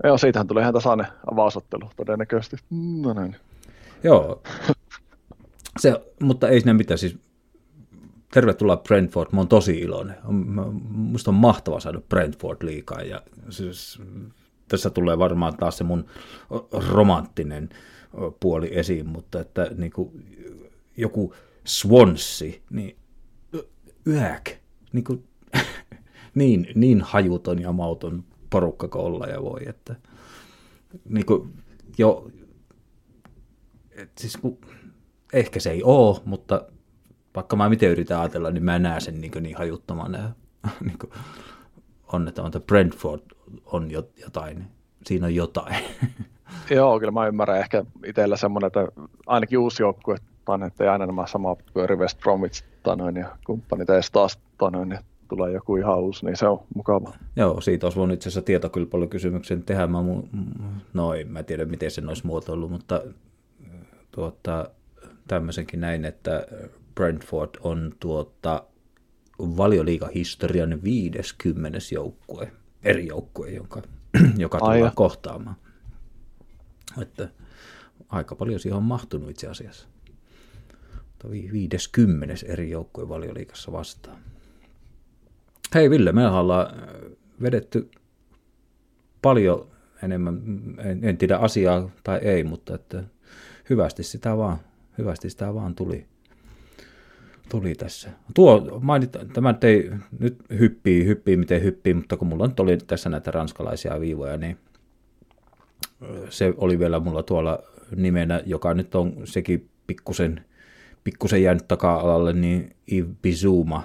Joo, siitähän tulee ihan tasainen avausottelu todennäköisesti. No näin. Joo. Se, mutta ei siinä mitään. Siis, tervetuloa Brentford. Mä oon tosi iloinen. Musta on mahtava saada Brentford liikaa. Ja siis, tässä tulee varmaan taas se mun romanttinen puoli esiin, mutta että niin kuin, joku Swansea, niin yäk, niin, kuin, niin, niin hajuton ja mauton porukka kuin olla ja voi, että niin kuin, jo et siis kun, ehkä se ei ole, mutta vaikka mä miten yritän ajatella, niin mä näen sen niin, niin hajuttomana. Ja, niin kuin, on, että on, että Brentford on jotain, siinä on jotain. Joo, kyllä mä ymmärrän ehkä itsellä semmoinen, että ainakin uusi joukkue että aina nämä sama pyöri West Bromwich noin, ja kumppanit edes taas tai noin, ja tulee joku ihan uusi, niin se on mukava. Joo, siitä olisi voinut itse asiassa tietokilpailukysymyksen tehdä. Mä, mu- no en mä tiedä, miten sen olisi muotoillut, mutta tuota, tämmöisenkin näin, että Brentford on tuota, valioliikahistorian 50. joukkue, eri joukkue, jonka, joka tulee kohtaamaan. Että aika paljon siihen on mahtunut itse asiassa. Mutta vi- 50. eri joukkue valioliikassa vastaan. Hei Ville, me ollaan äh, vedetty paljon enemmän, en, en tiedä asiaa tai ei, mutta että hyvästi sitä vaan, hyvästi sitä vaan tuli, tuli tässä. Tuo mainit, tämä ei nyt hyppii, hyppii miten hyppii, mutta kun mulla nyt oli tässä näitä ranskalaisia viivoja, niin se oli vielä mulla tuolla nimenä, joka nyt on sekin pikkusen, pikkusen jäänyt taka-alalle, niin Yves Bizuma.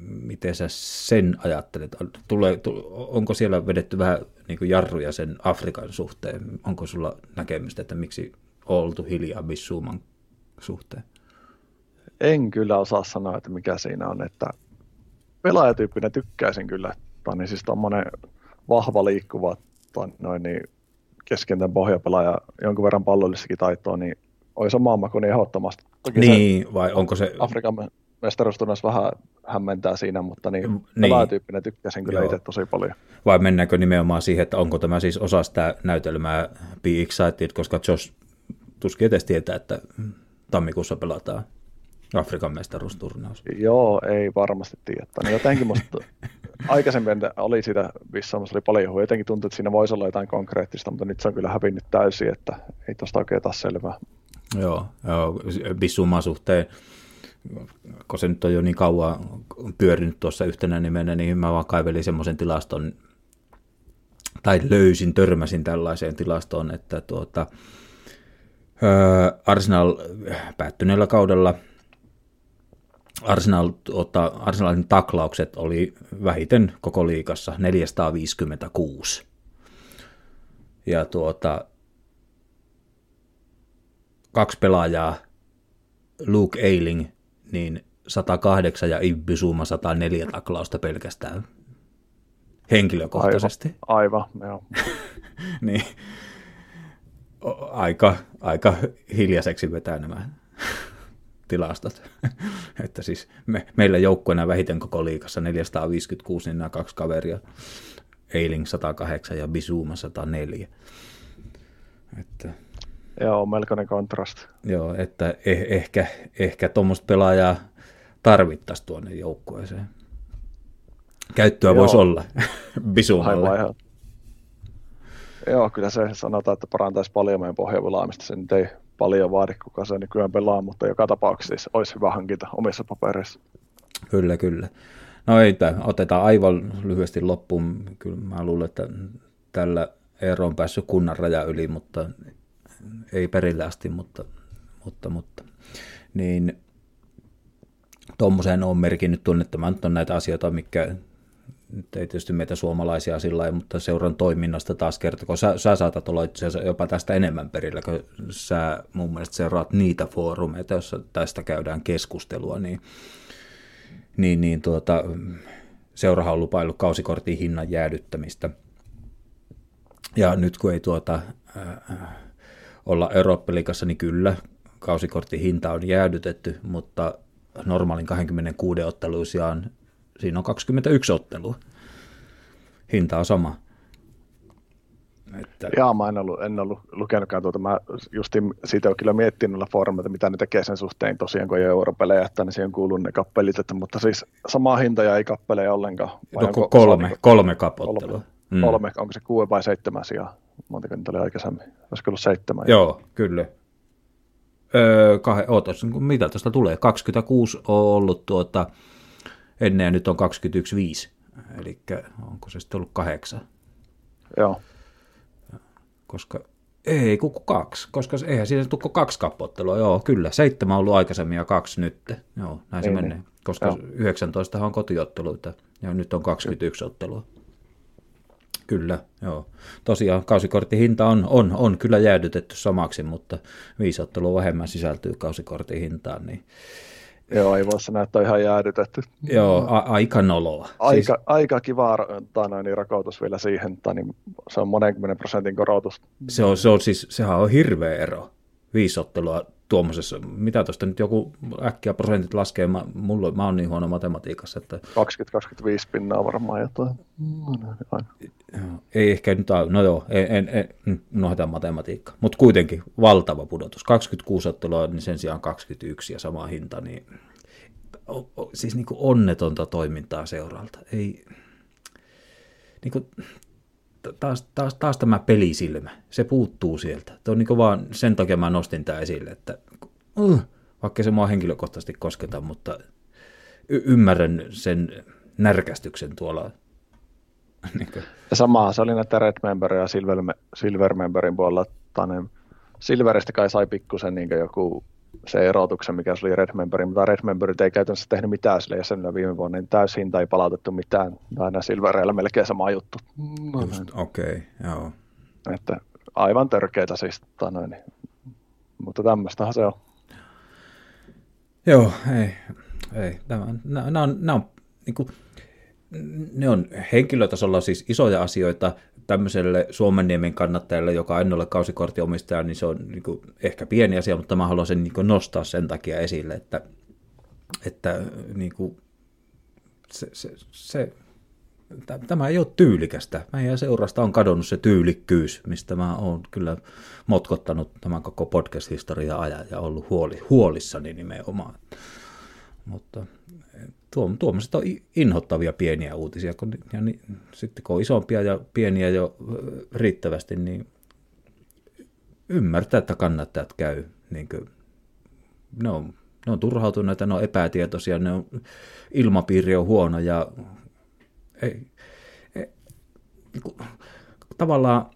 Miten sä sen ajattelet? Tulee, tu- onko siellä vedetty vähän niin kuin jarruja sen Afrikan suhteen? Onko sulla näkemystä, että miksi on oltu hiljaa Bizuman suhteen? En kyllä osaa sanoa, että mikä siinä on, että pelaajatyyppinen tykkäisin kyllä, tai niin siis tommonen vahva liikkuva, tai noin niin keskentän pohjapelaaja, jonkun verran pallollissakin taitoa, niin olisi omaa maku niin ehdottomasti. Toki se Niin, vai onko se... Afrikan me- mestaruusturnaus vähän hämmentää siinä, mutta niin, Niin. pelaajatyyppinen tykkäsin kyllä Joo. itse tosi paljon. Vai mennäänkö nimenomaan siihen, että onko tämä siis osa sitä näytelmää Be Excited, koska Josh tuskin edes tietää, että tammikuussa pelataan Afrikan mestaruusturnaus. Joo, ei varmasti tiedä. Niin jotenkin musta aikaisemmin oli siitä Vissaamassa oli paljon huoja. Jotenkin tuntui, että siinä voisi olla jotain konkreettista, mutta nyt se on kyllä hävinnyt täysin, että ei tosta oikein taas selvää. Joo, joo Bissuman suhteen, kun se nyt on jo niin kauan pyörinyt tuossa yhtenä nimenä, niin mä vaan kaivelin semmoisen tilaston, tai löysin, törmäsin tällaiseen tilastoon, että tuota, Arsenal päättyneellä kaudella Arsenal, tuota, Arsenalin taklaukset oli vähiten koko liigassa 456. Ja tuota, kaksi pelaajaa, Luke Eiling, niin 108 ja Ibby Suma 104 taklausta pelkästään henkilökohtaisesti. Aivan, aivan joo. niin aika, aika hiljaiseksi vetää nämä tilastot. että siis me, meillä joukkueena vähiten koko liikassa 456, niin nämä kaksi kaveria. Eiling 108 ja Bisuma 104. Että Joo, melkoinen kontrasti. Joo, että eh, ehkä, ehkä tuommoista pelaajaa tarvittaisiin tuonne joukkueeseen. Käyttöä Joo. voisi olla Aivan Bisumalle. ihan. Joo, kyllä se sanotaan, että parantaisi paljon meidän pohjavelaamista. Se nyt ei paljon vaadi, kuka se nykyään pelaa, mutta joka tapauksessa siis olisi hyvä hankinta omissa papereissa. Kyllä, kyllä. No ei, otetaan aivan lyhyesti loppuun. Kyllä mä luulen, että tällä Eero on päässyt kunnan raja yli, mutta ei perille asti, mutta, mutta, mutta. Niin tuommoiseen on merkinnyt nyt on näitä asioita, mikä nyt ei tietysti meitä suomalaisia sillä lailla, mutta seuran toiminnasta taas kertoo, sä, sä saatat olla itse asiassa jopa tästä enemmän perillä, kun sä mun mielestä seuraat niitä foorumeita, joissa tästä käydään keskustelua, niin niin, niin tuota, seurahan on lupaillut kausikortin hinnan jäädyttämistä. Ja nyt kun ei tuota, äh, olla Eurooppa-liigassa, niin kyllä kausikortin hinta on jäädytetty, mutta normaalin 26 ottelun sijaan siinä on 21 ottelua. Hinta on sama. Että, Jaa, mä en ollut, en ollut lukenutkaan tuota. Mä justin siitä on kyllä miettinyt noilla foorumeilla, mitä ne tekee sen suhteen tosiaan, kun ei europelejä, että ne siihen kuuluu ne kappelit, että, mutta siis sama hinta ja ei kappeleja ollenkaan. Vai no, onko- kolme, onko- kolme kapottelua. kolme, Mm. kolme, onko se kuuden vai seitsemän sijaa? Montako niitä oli aikaisemmin? Olisiko ollut seitsemän? Joo, kyllä. Öö, kah, ootas, mitä tuosta tulee? 26 on ollut tuota, ennen ja nyt on 21.5. Eli onko se sitten ollut kahdeksan? Joo. Koska ei, kuku kaksi, koska eihän siinä tule kuin kaksi kappottelua. Joo, kyllä. Seitsemän on ollut aikaisemmin ja kaksi nyt. Joo, näin se Niin, menee. niin. Koska Joo. 19 on kotiotteluita ja nyt on 21 ottelua. Kyllä, joo. Tosiaan kausikortin hinta on, on, on kyllä jäädytetty samaksi, mutta viisi ottelua vähemmän sisältyy kausikortin hintaan, niin Joo, ei voi sanoa, että on ihan jäädytetty. joo, a- aika noloa. Aika, Siis, aika kiva tai noin, niin rakoitus vielä siihen, tai niin se on monenkymmenen prosentin korotus. se, on, se on siis, sehän on hirveä ero. Viisi ottelua tuommoisessa, mitä tuosta nyt joku äkkiä prosentit laskee, mä, mulla, mä oon niin huono matematiikassa, että 20-25 pinnaa varmaan jotain. No, no. Joo, Ei ehkä nyt, no joo, en, en, en mm, unohdetaan matematiikka, mutta kuitenkin valtava pudotus. 26 ottelua, niin sen sijaan 21 ja sama hinta, niin siis niin kuin onnetonta toimintaa seuralta. Ei, niin kuin, taas, taas, taas tämä pelisilmä, se puuttuu sieltä. Tuo on niin vaan sen takia mä nostin tämä esille, että uh, vaikka se mua henkilökohtaisesti kosketa, mutta y- ymmärrän sen närkästyksen tuolla niin kuin, Ja samaa se oli näitä Red Member ja Silver, Silver Memberin puolella. Tänne Silveristä kai sai pikkusen niin joku se erotuksen, mikä se oli Red Memberin, mutta Red Memberit ei käytännössä tehnyt mitään sille jäsenille viime vuonna, niin täyshinta ei palautettu mitään. Aina Silvereillä melkein sama juttu. No, okei, okay, joo. että aivan törkeitä siis. tai Noin, niin. Mutta tämmöistähän se on. Joo, ei, ei. Nämä on, nämä on, niin kuin, ne on henkilötasolla siis isoja asioita tämmöiselle Suomenniemen kannattajalle, joka en ole kausikortiomistaja, niin se on niin kuin, ehkä pieni asia, mutta mä haluan sen niin kuin, nostaa sen takia esille, että, että niin kuin, se, se, se, tä- tämä ei ole tyylikästä. Meidän seurasta on kadonnut se tyylikkyys, mistä mä oon kyllä motkottanut tämän koko podcast-historian ajan ja ollut huoli, huolissani nimenomaan. Mutta tuommoiset on inhottavia pieniä uutisia, kun, ja ni, sitten kun on isompia ja pieniä jo riittävästi, niin ymmärtää, että kannattajat käy. Niin kuin, ne, on, ne on turhautuneita, ne on epätietoisia, ne on, ilmapiiri on huono ja ei, ei, niin kuin, tavallaan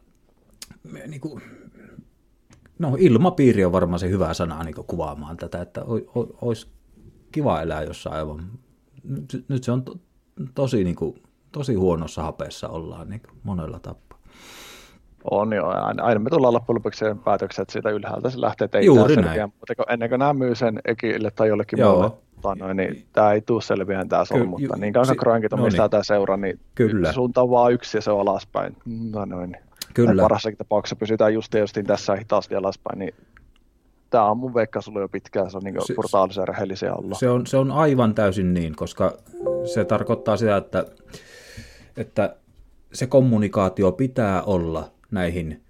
niin kuin, no ilmapiiri on varmaan se hyvä sana niin kuvaamaan tätä, että olisi kiva elää jossain aivan, nyt, nyt se on to, tosi, niin kuin, tosi huonossa hapeessa ollaan niin kuin monella tapaa. On joo, aina, aina me tullaan loppujen lopuksi että siitä ylhäältä se lähtee, näin. selviä, mutta kun, ennen kuin nämä myy sen Ekille tai jollekin Joo. muulle, tai noin, niin tämä ei tule selviään tämä Ky- sol, mutta niin kauan kuin Kroenkit no niin. tämä seura, niin Kyllä. suunta on vaan yksi ja se on alaspäin. No noin. Kyllä. Parassakin tapauksessa pysytään just justiin tässä hitaasti alaspäin, niin tämä on mun veikkaus ollut jo pitkään, se on niin Se- brutaalisia rehellisiä olla. Se on, se on aivan täysin niin, koska se tarkoittaa sitä, että, että se kommunikaatio pitää olla näihin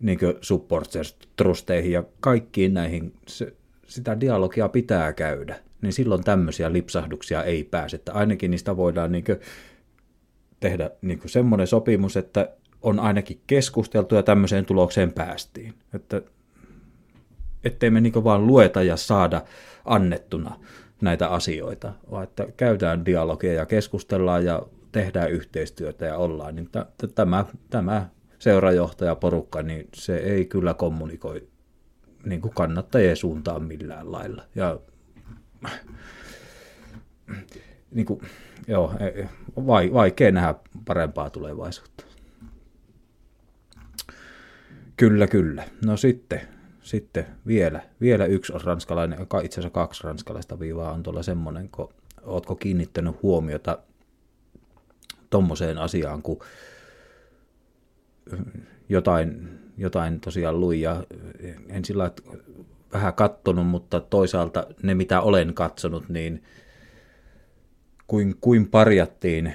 niin supporters, trusteihin ja kaikkiin näihin, se, sitä dialogia pitää käydä, niin silloin tämmöisiä lipsahduksia ei pääse, että ainakin niistä voidaan niin tehdä niin semmoinen sopimus, että on ainakin keskusteltu ja tämmöiseen tulokseen päästiin. Että ettei me niin vaan lueta ja saada annettuna näitä asioita, vaan että käydään dialogia ja keskustellaan ja tehdään yhteistyötä ja ollaan, niin tämä, tämä seurajohtajaporukka, niin se ei kyllä kommunikoi niin kuin kannattajien suuntaan millään lailla. Ja niin kuin, joo, ei- vai, vaikea nähdä parempaa tulevaisuutta. Kyllä, kyllä. No sitten, sitten vielä, vielä yksi on ranskalainen, itse asiassa kaksi ranskalaista viivaa on tuolla semmoinen, kun ootko kiinnittänyt huomiota tommoseen asiaan, kun jotain, jotain tosiaan luin ja en sillä vähän kattonut, mutta toisaalta ne mitä olen katsonut, niin kuin, kuin parjattiin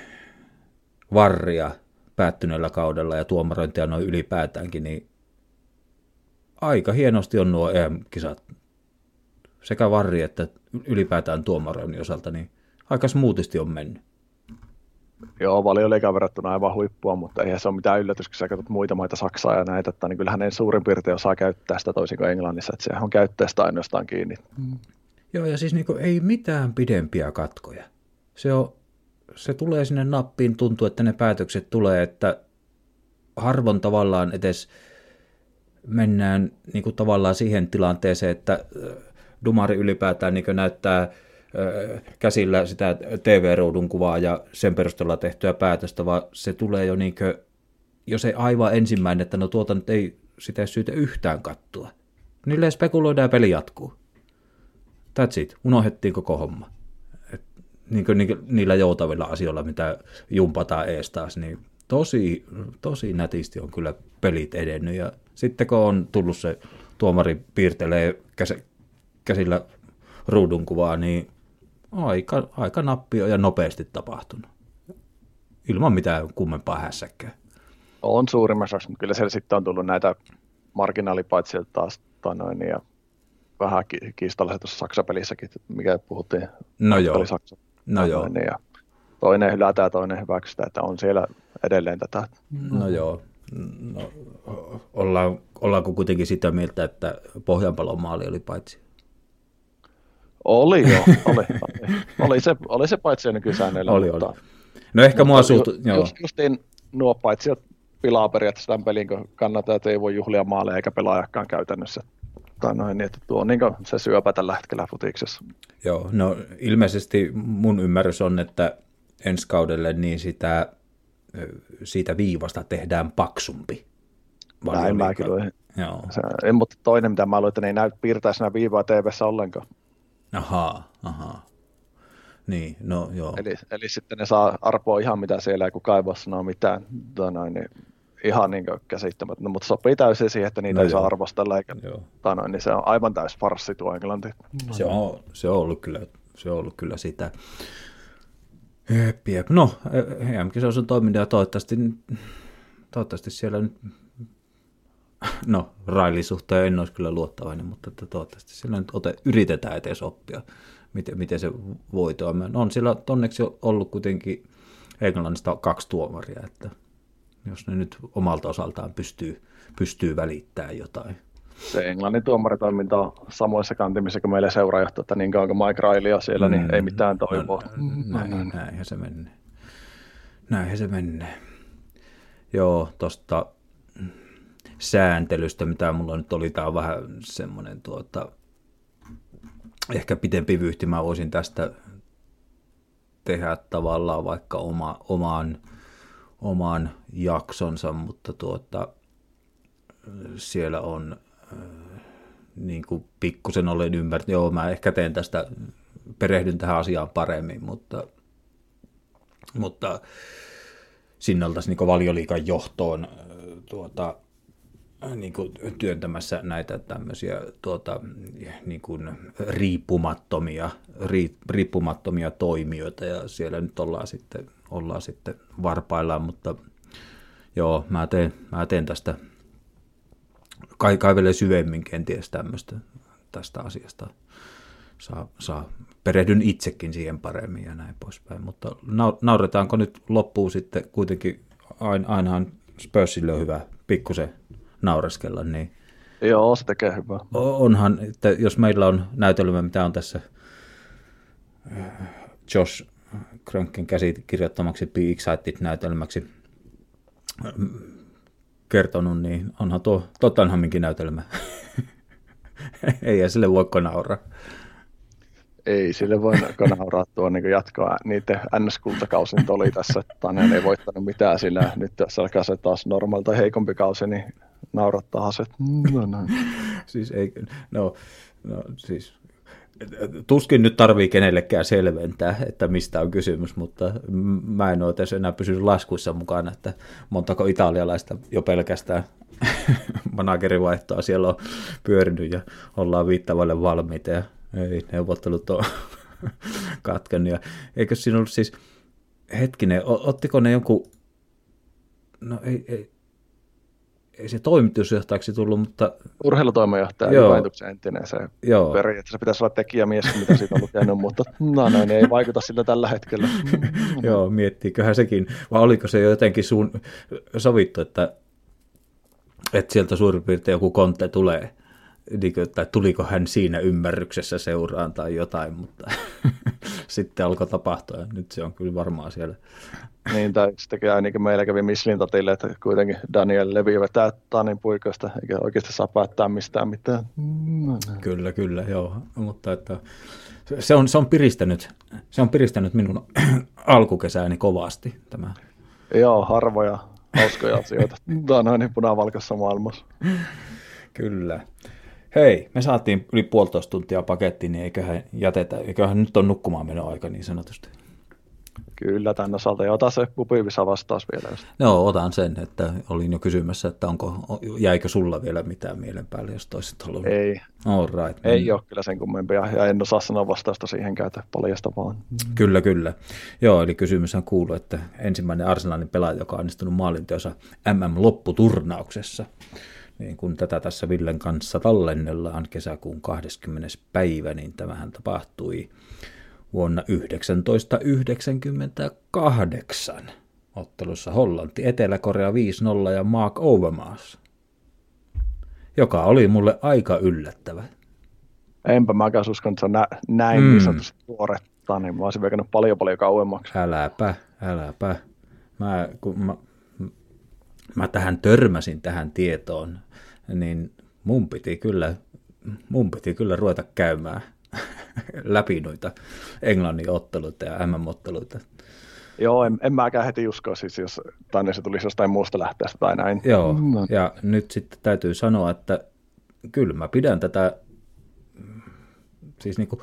varria päättyneellä kaudella ja tuomarointia noin ylipäätäänkin, niin aika hienosti on nuo EM-kisat sekä varri että ylipäätään tuomaroinnin osalta, niin aika smoothisti on mennyt. Joo, valioliikan verrattuna aivan huippua, mutta eihän se ole mitään yllätys, kun sä katsot muita maita, Saksaa ja näitä, että niin kyllähän ne suurin piirtein osaa käyttää sitä toisin kuin Englannissa, että sehän on käyttäjästä ainoastaan kiinni. Joo, ja siis niin kuin, ei mitään pidempiä katkoja. Se, on, se tulee sinne nappiin, tuntuu, että ne päätökset tulee, että harvoin tavallaan edes mennään niin kuin tavallaan siihen tilanteeseen, että Dumari ylipäätään niin näyttää käsillä sitä TV-ruudun kuvaa ja sen perusteella tehtyä päätöstä, vaan se tulee jo niin kuin jos ei aivan ensimmäinen, että no tuota nyt ei sitä syytä yhtään kattua. Niille spekuloidaan ja peli jatkuu. That's it. Unohdettiin koko homma. Et, niin niin kuin niillä joutavilla asioilla, mitä jumpataan ees taas, niin tosi, tosi nätisti on kyllä pelit edennyt. Ja sitten kun on tullut se tuomari piirtelee käs, käsillä ruudun kuvaa, niin aika, aika nappio ja nopeasti tapahtunut. Ilman mitään kummempaa hässäkkää. On suurimmassa osassa, mutta kyllä siellä sitten on tullut näitä marginaalipaitsia taas tai noin, ja vähän ki- kiistalla tuossa Saksa-pelissäkin, mikä puhuttiin. No joo. Saksa. No joo. Ja toinen hylätään ja toinen hyväksytään, että on siellä edelleen tätä. No joo. No, ollaan, ollaanko kuitenkin sitä mieltä, että Pohjanpalon maali oli paitsi? Oli joo, oli, oli. oli, se, oli se paitsi nykysäännöillä. Oli, mutta, oli. No ehkä mua suhtu... Ju, Joo. just, justiin nuo paitsi pilaa periaatteessa tämän pelin, kun kannattajat ei voi juhlia maaleja eikä pelaajakaan käytännössä. Tai noin, niin että tuo on niin se syöpä tällä hetkellä futiksessa. Joo, no ilmeisesti mun ymmärrys on, että ensi kaudelle niin sitä, siitä viivasta tehdään paksumpi. Näin mä kyllä. Joo. Se, mutta toinen, mitä mä että ne ei näy piirtäisi nämä viivaa TV-ssä ollenkaan. Ahaa, ahaa. Niin, no joo. Eli, eli sitten ne saa arpoa ihan mitä siellä, kun kaivaa sanoo mitään. Tai noin, niin ihan niin käsittämättä, no, mutta sopii täysin siihen, että niitä No ei saa joo. arvostella, eikä, tai noin, niin se on aivan täys farssi tuo englanti. Se on, se on, ollut, kyllä, se on ollut kyllä sitä. Jep, jep. No, EMkin se on toiminut ja toivottavasti, toivottavasti siellä nyt, no Railin suhteen en olisi kyllä luottavainen, mutta toivottavasti siellä nyt ote, yritetään edes oppia, miten, miten se voi toimia. No, on siellä onneksi ollut kuitenkin Englannista kaksi tuomaria, että jos ne nyt omalta osaltaan pystyy, pystyy välittämään jotain. Se Englannin tuomaritoiminta on samoissa kantimissa kuin meillä seuraajohto, että niin kauan kuin Mike Riley on siellä, niin ei mitään toivoa. No, näin, näinhän se menee. Näinhän se menee. Joo, tosta sääntelystä, mitä mulla nyt oli, tää on vähän semmoinen tuota, ehkä pitempi vyyhti, mä voisin tästä tehdä tavallaan vaikka oma, oman, oman jaksonsa, mutta tuota, siellä on niin kuin pikkusen olen ymmärtänyt, joo mä ehkä teen tästä, perehdyn tähän asiaan paremmin, mutta, mutta sinne oltaisiin niin valioliikan johtoon tuota, niin kuin työntämässä näitä tämmöisiä tuota, niin kuin riippumattomia, ri, riippumattomia toimijoita. Ja siellä nyt ollaan sitten, ollaan sitten varpaillaan, mutta joo, mä teen, mä teen tästä kai, kaivelee syvemmin kenties tämmöistä tästä asiasta. Saa, saa, perehdyn itsekin siihen paremmin ja näin poispäin. Mutta nauretaanko nyt loppuun sitten kuitenkin, aina, ainahan Spursille on hyvä pikkusen naureskella, niin Joo, se tekee hyvää. onhan, että jos meillä on näytelmä, mitä on tässä äh, Josh Krönken käsikirjoittamaksi Be Excited-näytelmäksi kertonut, niin onhan tuo Tottenhaminkin näytelmä. Ei sille voiko nauraa. Ei sille voi nauraa tuo niin jatkoa. Niiden NS-kultakausi nyt oli tässä, että ne ei voittanut mitään sillä. Nyt jos alkaa se taas normaali tai heikompi kausi, niin naurattaa se. No, no. siis ei, no, no siis tuskin nyt tarvii kenellekään selventää, että mistä on kysymys, mutta mä en ole edes enää pysynyt laskuissa mukana, että montako italialaista jo pelkästään managerivaihtoa siellä on pyörinyt ja ollaan viittavalle valmiita ja ei, neuvottelut on katkennut. Ja eikö siinä ollut siis, hetkinen, ottiko ne jonkun, no ei, ei, ei se toimitusjohtajaksi tullut, mutta... Urheilutoimenjohtaja, Juventuksen entinen se Joo. periaatteessa pitäisi olla tekijämies, mitä siitä on lukenut, mutta no, no, ei vaikuta sillä tällä hetkellä. Joo, miettiiköhän sekin, vai oliko se jotenkin suun, sovittu, että, että sieltä suurin piirtein joku kontte tulee, että tuliko hän siinä ymmärryksessä seuraan tai jotain, mutta sitten alkoi tapahtua nyt se on kyllä varmaan siellä. Niin, tai sitten käy niin kuin meillä kävi Misslin tatille, että kuitenkin Daniel Levi vetää Tanin puikoista, eikä oikeasti saa päättää mistään mitään. Kyllä, kyllä, joo, mutta että se on, se on piristänyt, se on piristänyt minun alkukesääni kovasti tämä. Joo, harvoja, hauskoja asioita Tämä on niin punavalkoisessa maailmassa. Kyllä. Hei, me saatiin yli puolitoista tuntia pakettiin, niin eiköhän jätetä, eiköhän nyt on nukkumaan meno aika niin sanotusti. Kyllä, tänne osalta. Ja ota se pupivisa vastaus vielä. Jos... Joo, otan sen, että olin jo kysymässä, että onko, jäikö sulla vielä mitään mielen päälle, jos toiset haluaa. Ei. All right. Ei ole kyllä sen kummempia, ja en osaa sanoa vastausta siihen käytä paljasta vaan. Kyllä, kyllä. Joo, eli kysymyshän kuuluu, että ensimmäinen Arsenalin pelaaja, joka on onnistunut maalinteossa MM-lopputurnauksessa, niin kun tätä tässä Villen kanssa tallennellaan kesäkuun 20. päivä, niin tämähän tapahtui vuonna 1998 ottelussa Hollanti, Etelä-Korea 5-0 ja Mark Overmars, joka oli mulle aika yllättävä. Enpä mäkään uskon, että se on nä- näin mm. niin sanotusti tuoretta, niin mä olisin veikannut paljon paljon kauemmaksi. Äläpä, äläpä. Mä, kun mä, mä tähän törmäsin tähän tietoon, niin mun piti kyllä, mun piti kyllä ruveta käymään läpi noita Englannin otteluita ja MM-otteluita. Joo, en, en mäkään heti usko, siis jos tänne se tulisi jostain muusta lähteestä tai näin. Joo, no. ja nyt sitten täytyy sanoa, että kyllä mä pidän tätä, siis niin kuin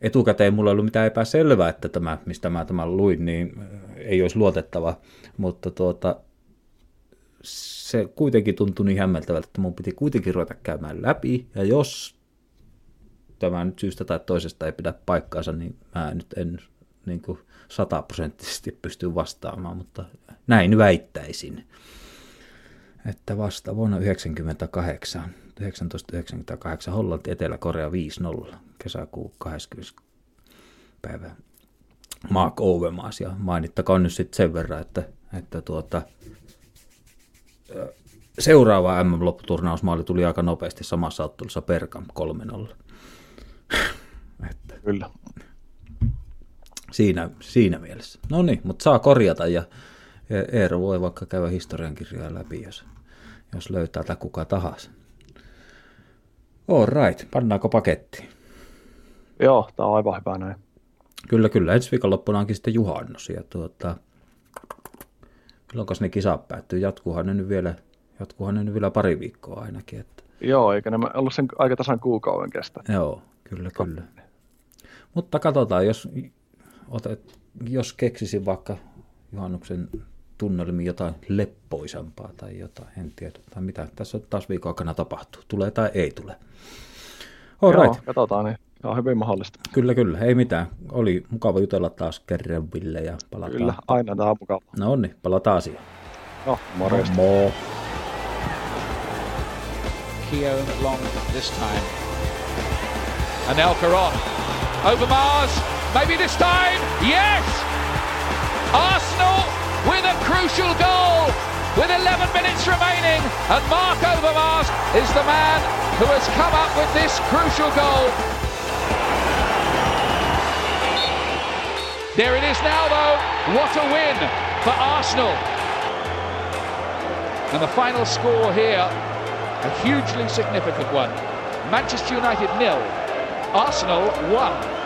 etukäteen mulla ei ollut mitään epäselvää, että tämä, mistä mä tämän luin, niin ei olisi luotettava, mutta tuota, se kuitenkin tuntui niin hämmeltävältä, että mun piti kuitenkin ruveta käymään läpi, ja jos tämä nyt syystä tai toisesta ei pidä paikkaansa, niin mä nyt en niin kuin sataprosenttisesti pysty vastaamaan, mutta näin väittäisin. Että vasta vuonna 1998, 1998 Hollanti Etelä-Korea 5-0, kesäkuu 20. päivä Mark Overmars, ja mainittakoon nyt sitten sen verran, että, että tuota, seuraava MM-lopputurnausmaali tuli aika nopeasti samassa ottelussa Perkam 3-0. Että. Kyllä. Siinä, siinä mielessä. No niin, mutta saa korjata ja Eero voi vaikka käydä historiankirjaa läpi, jos, jos löytää tai kuka tahansa. All right, pannaanko paketti? Joo, tämä on aivan hyvä näin. Kyllä, kyllä. Ensi viikonloppuna onkin sitten juhannus. Ja tuota, milloin ne kisat päättyy? Jatkuuhan ne nyt vielä, jatkuuhan ne nyt vielä pari viikkoa ainakin. Että... Joo, eikä ne ollut sen aika tasan kuukauden kestä. Joo, kyllä, kyllä. Mutta katsotaan, jos, otet, jos keksisin vaikka juhannuksen tunnelmiin jotain leppoisampaa tai jotain, en tiedä, tai mitä tässä taas viikon aikana tapahtuu, tulee tai ei tule. All Joo, right. katsotaan, niin se on hyvin mahdollista. Kyllä, kyllä, ei mitään. Oli mukava jutella taas kerran, Ville, ja palataan. Kyllä, aina tämä on mukava. No onni, niin, palataan asiaan. No, morjesta. Mo. Keown long this time. Anelka on. Over Mars. Maybe this time. Yes! Arsenal with a crucial goal with 11 minutes remaining. And Mark Overmars is the man who has come up with this crucial goal. There it is now, though. What a win for Arsenal. And the final score here a hugely significant one. Manchester United nil, Arsenal 1.